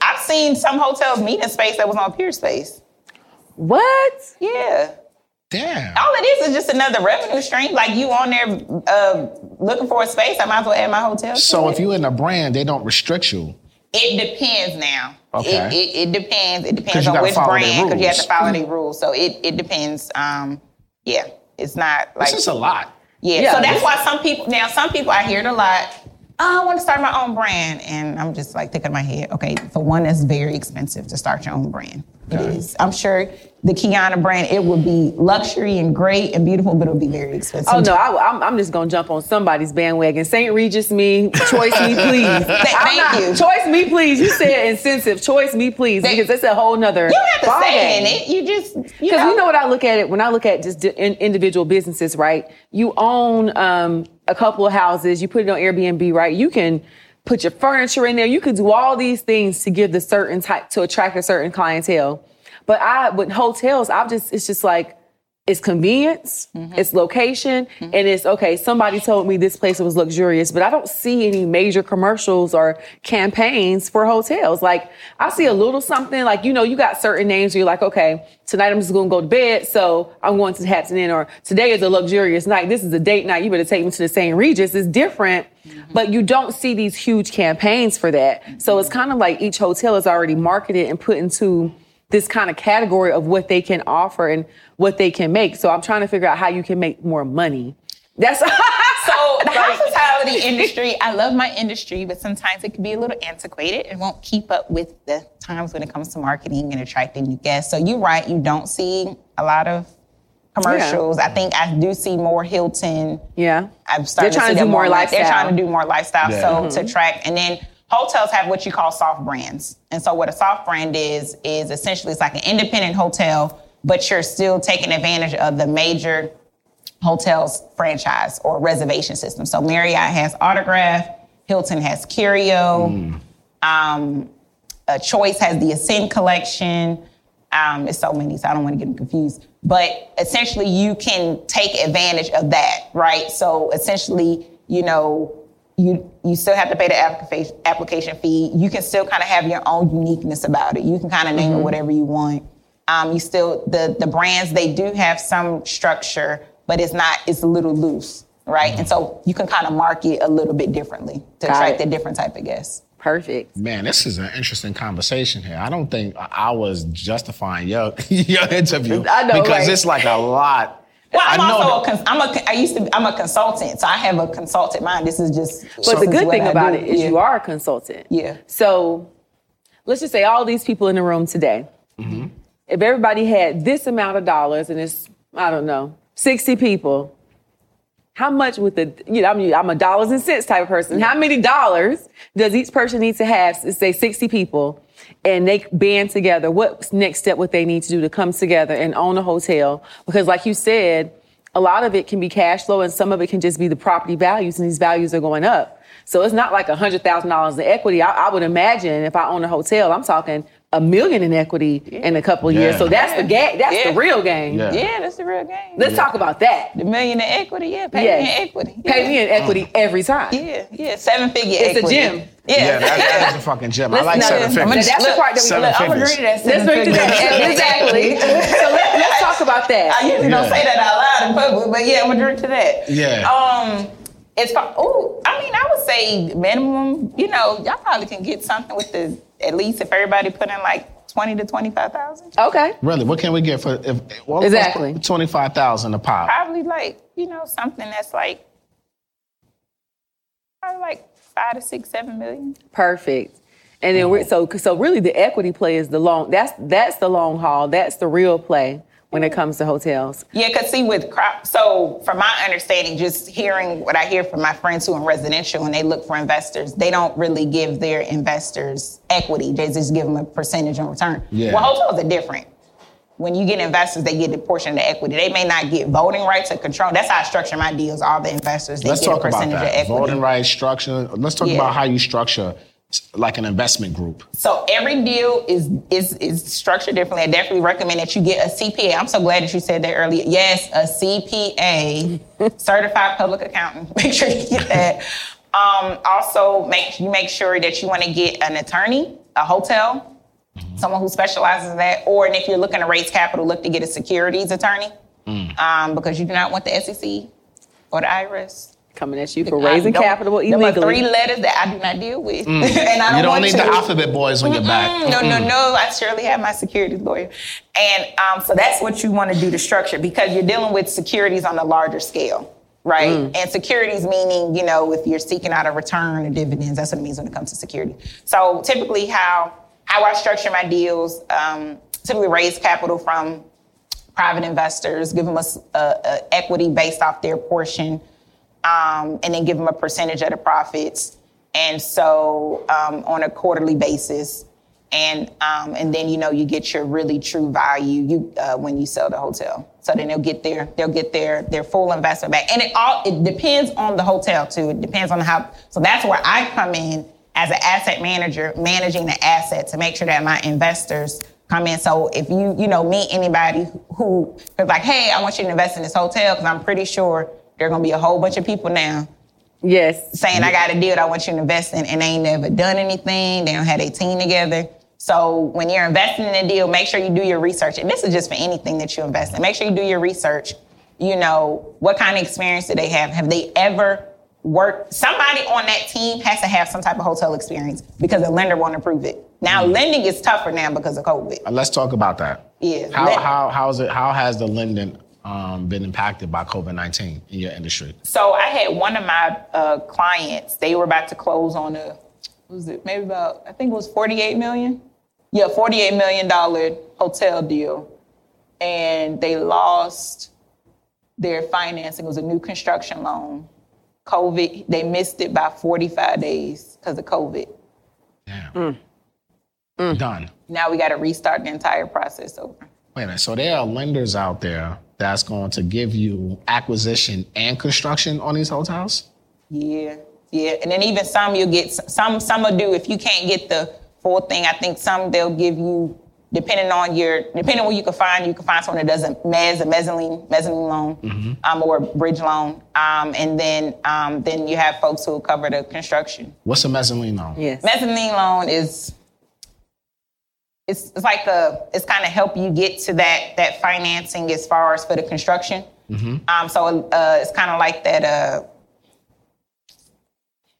I've seen some hotels meeting space that was on Peerspace. What? Yeah. Damn. All it is is just another revenue stream. Like you on there uh, looking for a space, I might as well add my hotel. to So it. if you're in a brand, they don't restrict you. It depends now. Okay. It, it, it depends. It 'Cause depends on which brand because you have to rules. follow their rules. So it, it depends. Um, yeah, it's not like This is a lot. Yeah, Yeah, so that's why some people now some people I hear it a lot. Oh, I want to start my own brand, and I'm just like thinking in my head. Okay, for one, it's very expensive to start your own brand. It is. I'm sure the Kiana brand it would be luxury and great and beautiful, but it would be very expensive. Oh no, I, am I'm just gonna jump on somebody's bandwagon. St. Regis me, choice me, please. Thank not- you. Choice me, please. You said incentive. Choice me, please, They- because that's a whole nother. You don't have to stay in it. You just you Because know. you know what I look at it when I look at just di- in, individual businesses, right? You own um, a couple of houses, you put it on Airbnb, right? You can put your furniture in there. You can do all these things to give the certain type to attract a certain clientele. But I with hotels, I've just it's just like it's convenience, mm-hmm. it's location, mm-hmm. and it's okay. Somebody told me this place was luxurious, but I don't see any major commercials or campaigns for hotels. Like I see a little something, like you know, you got certain names where you're like, okay, tonight I'm just gonna go to bed, so I'm going to Hampton Inn, or today is a luxurious night. This is a date night. You better take me to the St. Regis. It's different, mm-hmm. but you don't see these huge campaigns for that. So it's kind of like each hotel is already marketed and put into this kind of category of what they can offer and what they can make. So I'm trying to figure out how you can make more money. That's So the hospitality industry, I love my industry, but sometimes it can be a little antiquated. It won't keep up with the times when it comes to marketing and attracting new guests. So you're right, you don't see a lot of commercials. I think I do see more Hilton. Yeah. I've started They're trying to, to do them more lifestyle. They're trying to do more lifestyle. Yeah. So Mm-hmm. to attract, and then hotels have what you call soft brands. And so what a soft brand is is essentially it's like an independent hotel, but you're still taking advantage of the major hotels franchise or reservation system. So Marriott has Autograph, Hilton has Curio, um, uh, Choice has the Ascend collection. Um, it's so many, so I don't want to get them confused. But essentially, you can take advantage of that, right? So essentially, you know, you you still have to pay the application application fee. You can still kind of have your own uniqueness about it. You can kind of name it whatever you want. Um, you still the the brands they do have some structure, but it's not. It's a little loose, right? And so you can kind of market a little bit differently to Got attract it. a different type of guest. Perfect. Man, this is an interesting conversation here. I don't think I was justifying your your interview I know, because right? it's like a lot. Well, I'm I know also a that- cons- I'm a I used to I'm a consultant, so I have a consultant mind. This is just. But the good thing about it is Yeah. you are a consultant. Yeah. So let's just say all these people in the room today, Mm-hmm. if everybody had this amount of dollars and it's, I don't know, 60 people, how much would the, you know, I mean, I'm a dollars and cents type of person. How many dollars does each person need to have, to say 60 people, and they band together? What next step would they need to do to come together and own a hotel? Because like you said, a lot of it can be cash flow and some of it can just be the property values and these values are going up. So it's not like $100,000 in equity. I, I would imagine if I own a hotel, I'm talking a million in equity in a couple of years. So that's the ga- that's Yeah. the real game. Yeah. Yeah, that's the real game. Let's talk about that. The million in equity, yeah. Pay Yes. me in equity. Pay me in equity every time. Yeah, yeah. Seven figure It's a gym. Yeah, Yeah, that, that is a fucking gym. I Let's like not- seven figures. gonna- that's the part that we- seven look, I'm figures. agree to that Let's seven bring to that. exactly. so let, let's talk about that. I usually don't say that out loud in public, but yeah, I'm gonna drink to that. Yeah. Um, it's oh, I mean, I would say minimum. You know, y'all probably can get something with the at least if everybody put in like twenty to twenty five thousand. Okay. Really, what can we get for if well, Exactly. twenty five thousand a pop? Probably like you know something that's like probably like five to six, seven million. Perfect. And then we're, so so really the equity play is the long that's that's the long haul. That's the real play when it comes to hotels. Yeah, because see, with crop, so from my understanding, just hearing what I hear from my friends who are in residential and they look for investors, they don't really give their investors equity. They just give them a percentage on return. Yeah. Well, hotels are different. when you get investors, they get a portion of the equity. They may not get voting rights or control. That's how I structure my deals. All the investors, they Let's get talk a about percentage of that. equity. Voting rights structure. Let's talk Yeah. about how you structure like an investment group. So every deal is is is structured differently. I definitely recommend that you get a CPA. I'm so glad that you said that earlier. Yes, a CPA, certified public accountant. Make sure you get that. Um, also, make you make sure that you want to get an attorney, a hotel, someone who specializes in that, or and if you're looking to raise capital, look to get a securities attorney, um, because you do not want the SEC or the IRS coming at you for raising capital Them are illegally. three letters that I do not deal with, Mm. and I don't you don't want need to. the alphabet boys on your back. No, no, Mm-mm. no. I surely have my securities lawyer. And um, so that's what you want to do to structure because you're dealing with securities on a larger scale, right? Mm. And securities meaning, you know, if you're seeking out a return or dividends, that's what it means when it comes to security. So typically how how I structure my deals, um, typically raise capital from private investors, give them a, s- a- a equity based off their portion, um, and then give them a percentage of the profits. And so um, on a quarterly basis, and um, and then you know you get your really true value you uh, when you sell the hotel. So then they'll get their they'll get their their full investment back, and it all it depends on the hotel too. It depends on how. So that's where I come in as an asset manager, managing the asset to make sure that my investors come in. So if you you know meet anybody who is like, hey, I want you to invest in this hotel because I'm pretty sure there are gonna be a whole bunch of people now Yes. saying I got a deal that I want you to invest in and they ain't never done anything. They don't have a team together. So when you're investing in a deal, make sure you do your research. And this is just for anything that you invest in. Make sure you do your research. You know, what kind of experience do they have? Have they ever worked? Somebody on that team has to have some type of hotel experience because a lender won't approve it. Now, lending is tougher now because of COVID. Uh, Let's talk about that. Yeah. How Let- how how's it how has the lending um, been impacted by COVID nineteen in your industry? So I had one of my uh, clients. They were about to close on a, what was it maybe about I think it was 48 million. Yeah, 48 million dollar hotel deal, and they lost their financing. It was a new construction loan. COVID, they missed it by 45 days because of COVID. Damn. Done. Now we got to restart the entire process over. Wait a minute. So there are lenders out there that's going to give you acquisition and construction on these hotels. Yeah, yeah, and then even some you'll get some. Some will do if you can't get the full thing. I think some they'll give you depending on your depending on what you can find. You can find someone that does a mezz, a mezzanine mezzanine loan, um, or a bridge loan, um, and then um, then you have folks who will cover the construction. What's a mezzanine loan? Yes. Mezzanine loan is it's, it's like a it's kind of help you get to that that financing as far as for the construction. Mm-hmm. Um, so uh, it's kind of like that. Uh,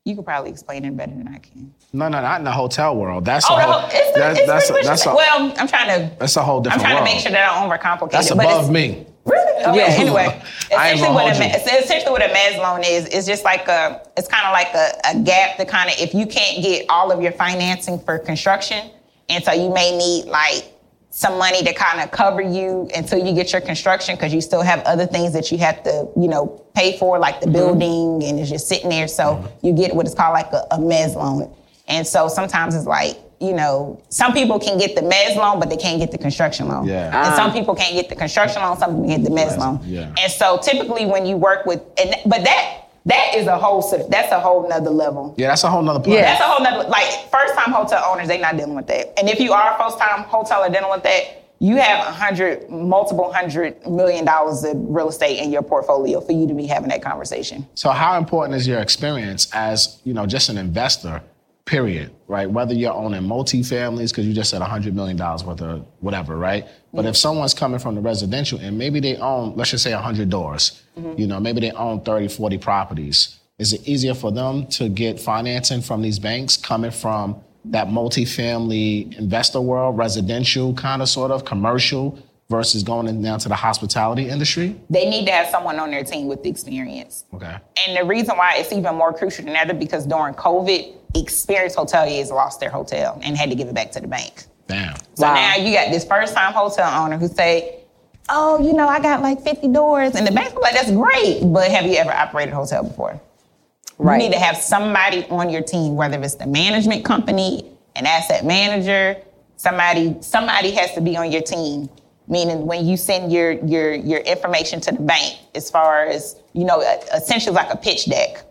you could probably explain it better than I can. No, no, not in the hotel world. That's oh, a whole. it's, that's it's that's, much that's, a, well, I'm trying to that's a whole different. I'm trying world. to make sure that I don't overcomplicate that's it. but above me. Really? Okay. Yeah. Anyway, essentially what, a, hold ma- you. it's essentially what a mezz loan is, it's just like a, it's kind of like a, a gap to kind of, if you can't get all of your financing for construction, and so you may need like some money to kind of cover you until you get your construction because you still have other things that you have to, you know, pay for, like the mm-hmm. building, and it's just sitting there. So mm-hmm. you get what is called like a, a mezz loan. And so sometimes it's like, you know, some people can get the mezz loan, but they can't get the construction loan. Yeah. And some ah. people can't get the construction loan, some people get the mezz loan. Yeah. And so typically when you work with, and, but that that is a whole, that's a whole nother level. Yeah, that's a whole nother plan. That's a whole nother, like first time hotel owners, they not dealing with that. And if you are a first time hoteler dealing with that, you have a hundred, multiple hundred million dollars of real estate in your portfolio for you to be having that conversation. So how important is your experience as, you know, just an investor, period, right? Whether you're owning multi-families, because you just said $100 million worth of whatever, right? But if mm-hmm. someone's coming from the residential and maybe they own, let's just say 100 doors, mm-hmm. you know, maybe they own 30, 40 properties, is it easier for them to get financing from these banks coming from that multi-family investor world, residential kind of sort of, commercial, versus going in down to the hospitality industry? They need to have someone on their team with the experience. Okay. And the reason why it's even more crucial than ever because during COVID, experienced hoteliers lost their hotel and had to give it back to the bank. Damn. So now you got this first time hotel owner who say, Oh, you know, I got like 50 doors. And the bank's like, that's great. But have you ever operated a hotel before? Right. You need to have somebody on your team, whether it's the management company, an asset manager, somebody, somebody has to be on your team meaning when you send your your your information to the bank, as far as you know, essentially like a pitch deck.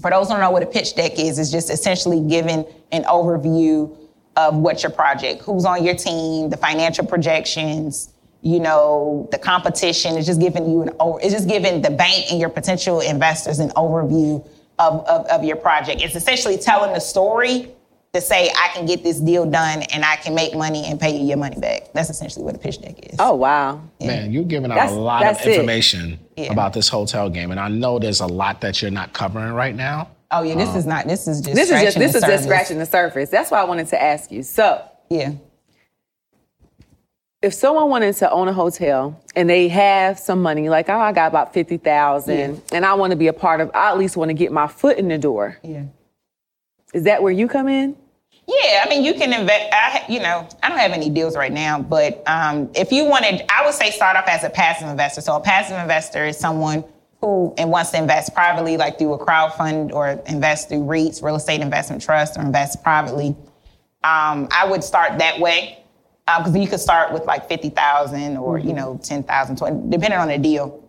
For those who don't know what a pitch deck is, it's just essentially giving an overview of what your project, who's on your team, the financial projections, you know, the competition. It's just giving you an over, it's just giving the bank and your potential investors an overview of, of, of your project. It's essentially telling the story to say I can get this deal done and I can make money and pay you your money back. That's essentially what a pitch deck is. Oh wow. Man, you're giving out That's- a lot of information Yeah. about this hotel game, and I know there's a lot that you're not covering right now. Oh yeah, this Um, is not. This is just. this is just scratching this the is just surface. scratching the surface. That's why I wanted to ask you. So yeah, if someone wanted to own a hotel and they have some money, like oh, I got about fifty thousand, and I want to be a part of, I at least want to get my foot in the door. Yeah. Is that where you come in? Yeah, I mean, you can invest. I, you know, I don't have any deals right now, but um, if you wanted, I would say start off as a passive investor. So a passive investor is someone who and wants to invest privately, like through a crowdfund or invest through REITs, real estate investment trust, or invest privately. Um, I would start that way because you could start with like fifty thousand or you know ten thousand, depending on the deal,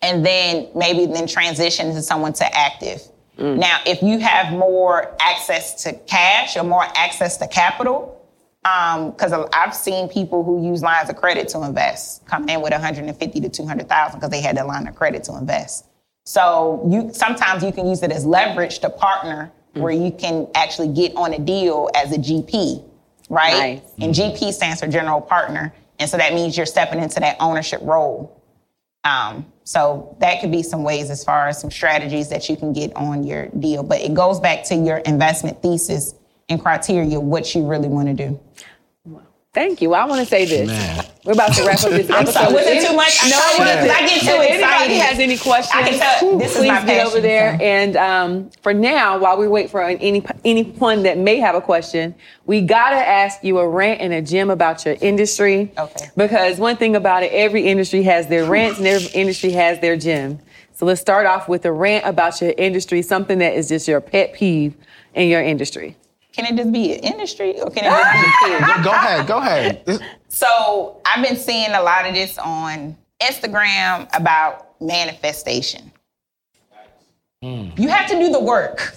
and then maybe then transition to someone to active. Mm. Now, if you have more access to cash or more access to capital, um, because I've seen people who use lines of credit to invest come in with 150 to 200,000 because they had that line of credit to invest. So you sometimes you can use it as leverage to partner mm. where you can actually get on a deal as a GP, right? And GP stands for general partner, and so that means you're stepping into that ownership role. Um, so that could be some ways as far as some strategies that you can get on your deal. But it goes back to your investment thesis and criteria, what you really want to do. Thank you. I want to say this. We're about to wrap up this I'm episode. sorry, was it too much? No, I'm it wasn't. I get too If excited. Anybody has any questions? I can tell this is please my get passion, over there. so. And um, for now, while we wait for any anyone that may have a question, we gotta ask you a rant and a gem about your industry. Okay. Because one thing about it, every industry has their rants and every industry has their gem. So let's start off with a rant about your industry, something that is just your pet peeve in your industry. Can it just be an industry or can it just be a kid? go ahead, go ahead. So I've been seeing a lot of this on Instagram about manifestation. Hmm. You have to do the work.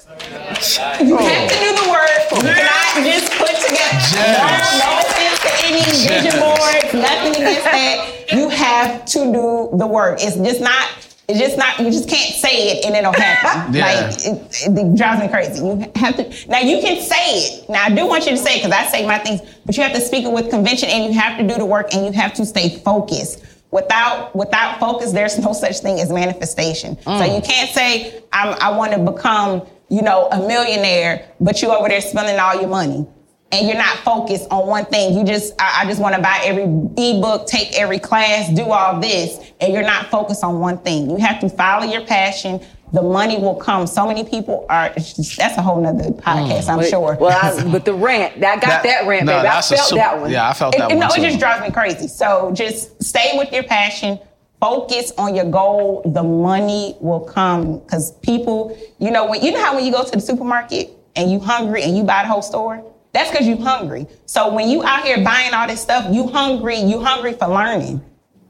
You oh. have to do the work. You cannot just put together. No, no offense to any vision boards, nothing against that. You have to do the work. It's just not. It's just not. You just can't say it and it'll happen. Yeah. Like it, it, it drives me crazy. You have to. Now you can say it. Now I do want you to say it because I say my things, but you have to speak it with conviction and you have to do the work and you have to stay focused. Without without focus, there's no such thing as manifestation. So Mm. you can't say I'm, I want to become, you know, a millionaire, but you over there spending all your money and you're not focused on one thing. You just, I, I just want to buy every ebook, take every class, do all this, and you're not focused on one thing. You have to follow your passion. The money will come. So many people are. Just, that's a whole nother podcast, mm. I'm But- sure. Well, I, but the rant, I got that, That- rant, no, baby. I felt super- that one. yeah, I felt that it- one no, too. it just drives me crazy. So just stay with your passion. Focus on your goal. The money will come because people, you know, when you know how when you go to the supermarket and you hungry and you buy the whole store, that's because you're hungry. So when you out here buying all this stuff, you hungry. You hungry for learning.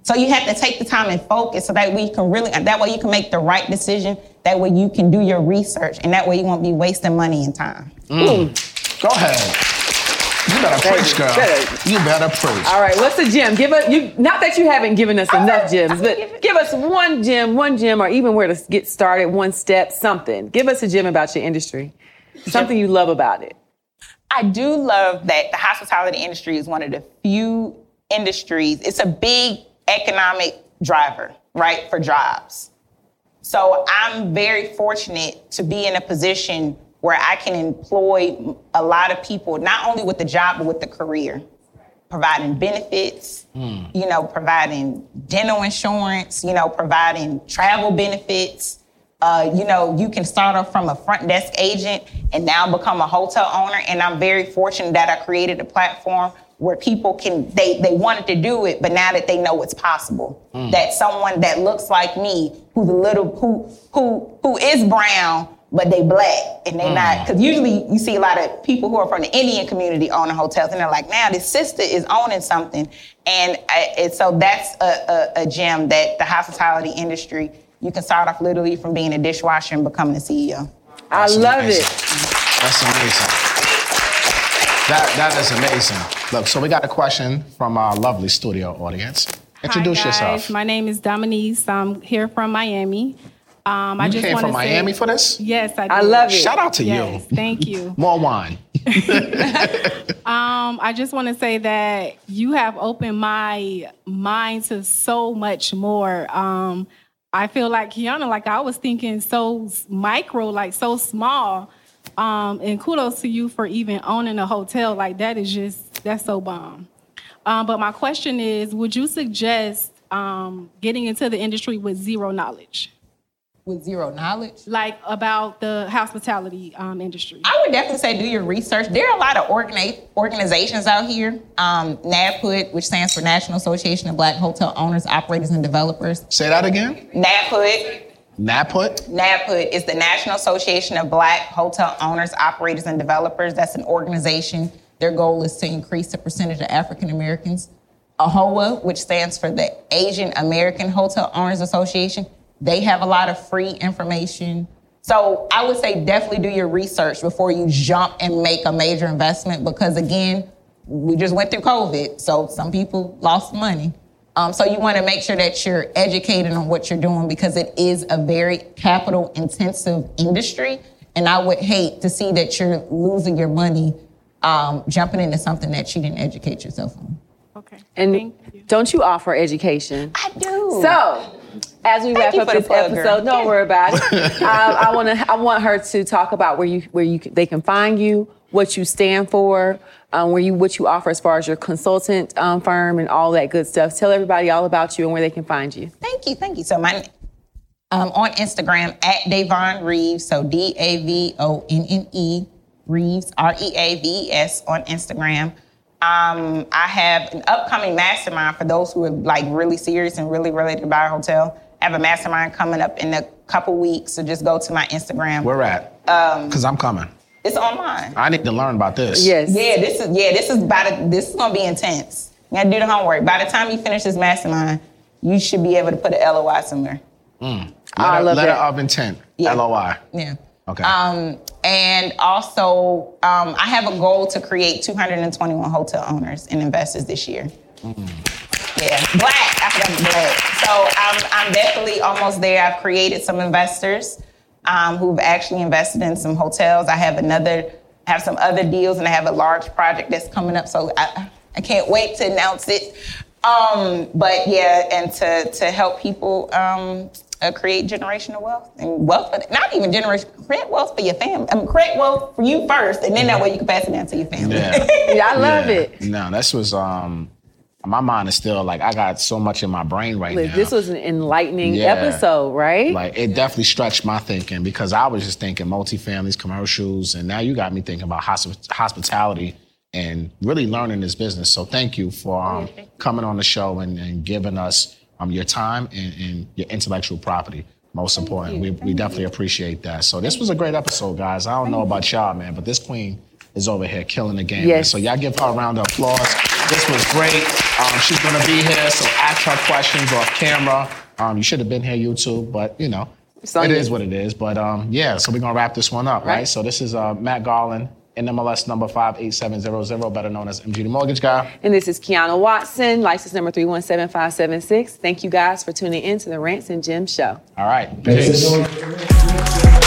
So you have to take the time and focus so that we can really, that way you can make the right decision. That way you can do your research, and that way you won't be wasting money and time. Mm. Go ahead. You better Baby, preach, girl. better. You better preach. All right, what's a gem? Give us you. Not that you haven't given us enough gems, but give us one gem, one gem, or even where to get started, one step, something. Give us a gem about your industry, something you love about it. I do love that the hospitality industry is one of the few industries, it's a big economic driver, right, for jobs. So I'm very fortunate to be in a position where I can employ a lot of people, not only with the job, but with the career, providing benefits, hmm. you know, providing dental insurance, you know, providing travel benefits. Uh, you know, you can start off from a front desk agent and now become a hotel owner. And I'm very fortunate that I created a platform where people can they they wanted to do it, but now that they know it's possible, Mm. that someone that looks like me, who's a little who who who is brown, but they black and they Mm. not because usually you see a lot of people who are from the Indian community owning hotels and they're like, now this sister is owning something, and, I, and so that's a, a, a gem that the hospitality industry you can start off literally from being a dishwasher and becoming a CEO. I love it. That's amazing. That that is amazing. Look, so we got a question from our lovely studio audience. Introduce Hi guys. yourself. My name is Dominique. I'm here from Miami. Um, I just came wanna from say- Miami for this? Yes, I. I love it. Shout out to you. Thank you. More wine. Um, I just want to say that you have opened my mind to so much more. Um, I feel like Kiana, like I was thinking so micro, like so small. Um, and kudos to you for even owning a hotel. Like that is just that's so bomb. Um, but my question is, would you suggest um, getting into the industry with zero knowledge? With zero knowledge? Like about the hospitality um, industry? I would definitely say do your research. There are a lot of organi- organizations out here. Um, NABHOOD, which stands for National Association of Black Hotel Owners, Operators, and Developers. Say that again. NABHOOD. NAPUT? NABHOOD is the National Association of Black Hotel Owners, Operators, and Developers. That's an organization. Their goal is to increase the percentage of African Americans. AAHOA, which stands for the Asian American Hotel Owners Association, they have a lot of free information. So I would say definitely do your research before you jump and make a major investment because, again, we just went through COVID, so some people lost money. Um, so you want to make sure that you're educated on what you're doing because it is a very capital intensive industry. And I would hate to see that you're losing your money um, jumping into something that you didn't educate yourself on. Okay. And don't you offer education? I do. So, as we Thank wrap up this plug, girl. episode, don't worry about it. um, I want to. I want her to talk about where you where you they can find you, what you stand for, um, where you what you offer as far as your consultant um, firm and all that good stuff. Tell everybody all about you and where they can find you. Thank you, thank you. So my um, on Instagram at Davonne Reaves, so D A V O N N E Reaves R E A V E S on Instagram. Um, I have an upcoming mastermind for those who are like really serious and really ready to buy a hotel. I have a mastermind coming up in a couple weeks, so just go to my Instagram. Where at? Um, Because I'm coming. it's online. I need to learn about this. Yes. Yeah, this is yeah, this is about to, this is gonna be intense. You gotta do the homework. By the time you finish this mastermind, you should be able to put an LOI somewhere. Mm. I Letter, love letter that. of intent. LOI. Yeah. Okay. Um, and also, um, I have a goal to create 221 hotel owners and investors this year. Yeah, black. I forgot black. So I'm, I'm definitely almost there. I've created some investors um, who've actually invested in some hotels. I have another, I have some other deals, and I have a large project that's coming up. So I, I can't wait to announce it. Um, but yeah, and to to help people um, uh, create generational wealth and wealth, for, not even generation, create wealth for your family. I mean, create wealth for you first, and then that way you can pass it down to your family. Yeah. Yeah, I love it. No, this was um my mind is still like I got so much in my brain right Liz, now. This was an enlightening Yeah. episode, right? Like it definitely stretched my thinking because I was just thinking multifamilies, commercials, and now you got me thinking about hosp- hospitality and really learning this business. So thank you for um, coming on the show and, and giving us um, your time and, and your intellectual property. Most important, we, we definitely appreciate that. So this was a great episode, guys. I don't know about y'all, man, but this queen is over here killing the game. Yes. So y'all give her a round of applause. This was great. Um, she's gonna be here, so ask her questions off camera. Um, you should have been here, YouTube, but you know, on it you. is what it is. But um, yeah, so we're gonna wrap this one up, right? Right. So this is uh, Matt Garland, NMLS number five eight seven zero zero, better known as MG the Mortgage Guy. And this is Kiana Watson, license number 317576. Thank you guys for tuning in to the Rants and Jim Show. All right, peace. For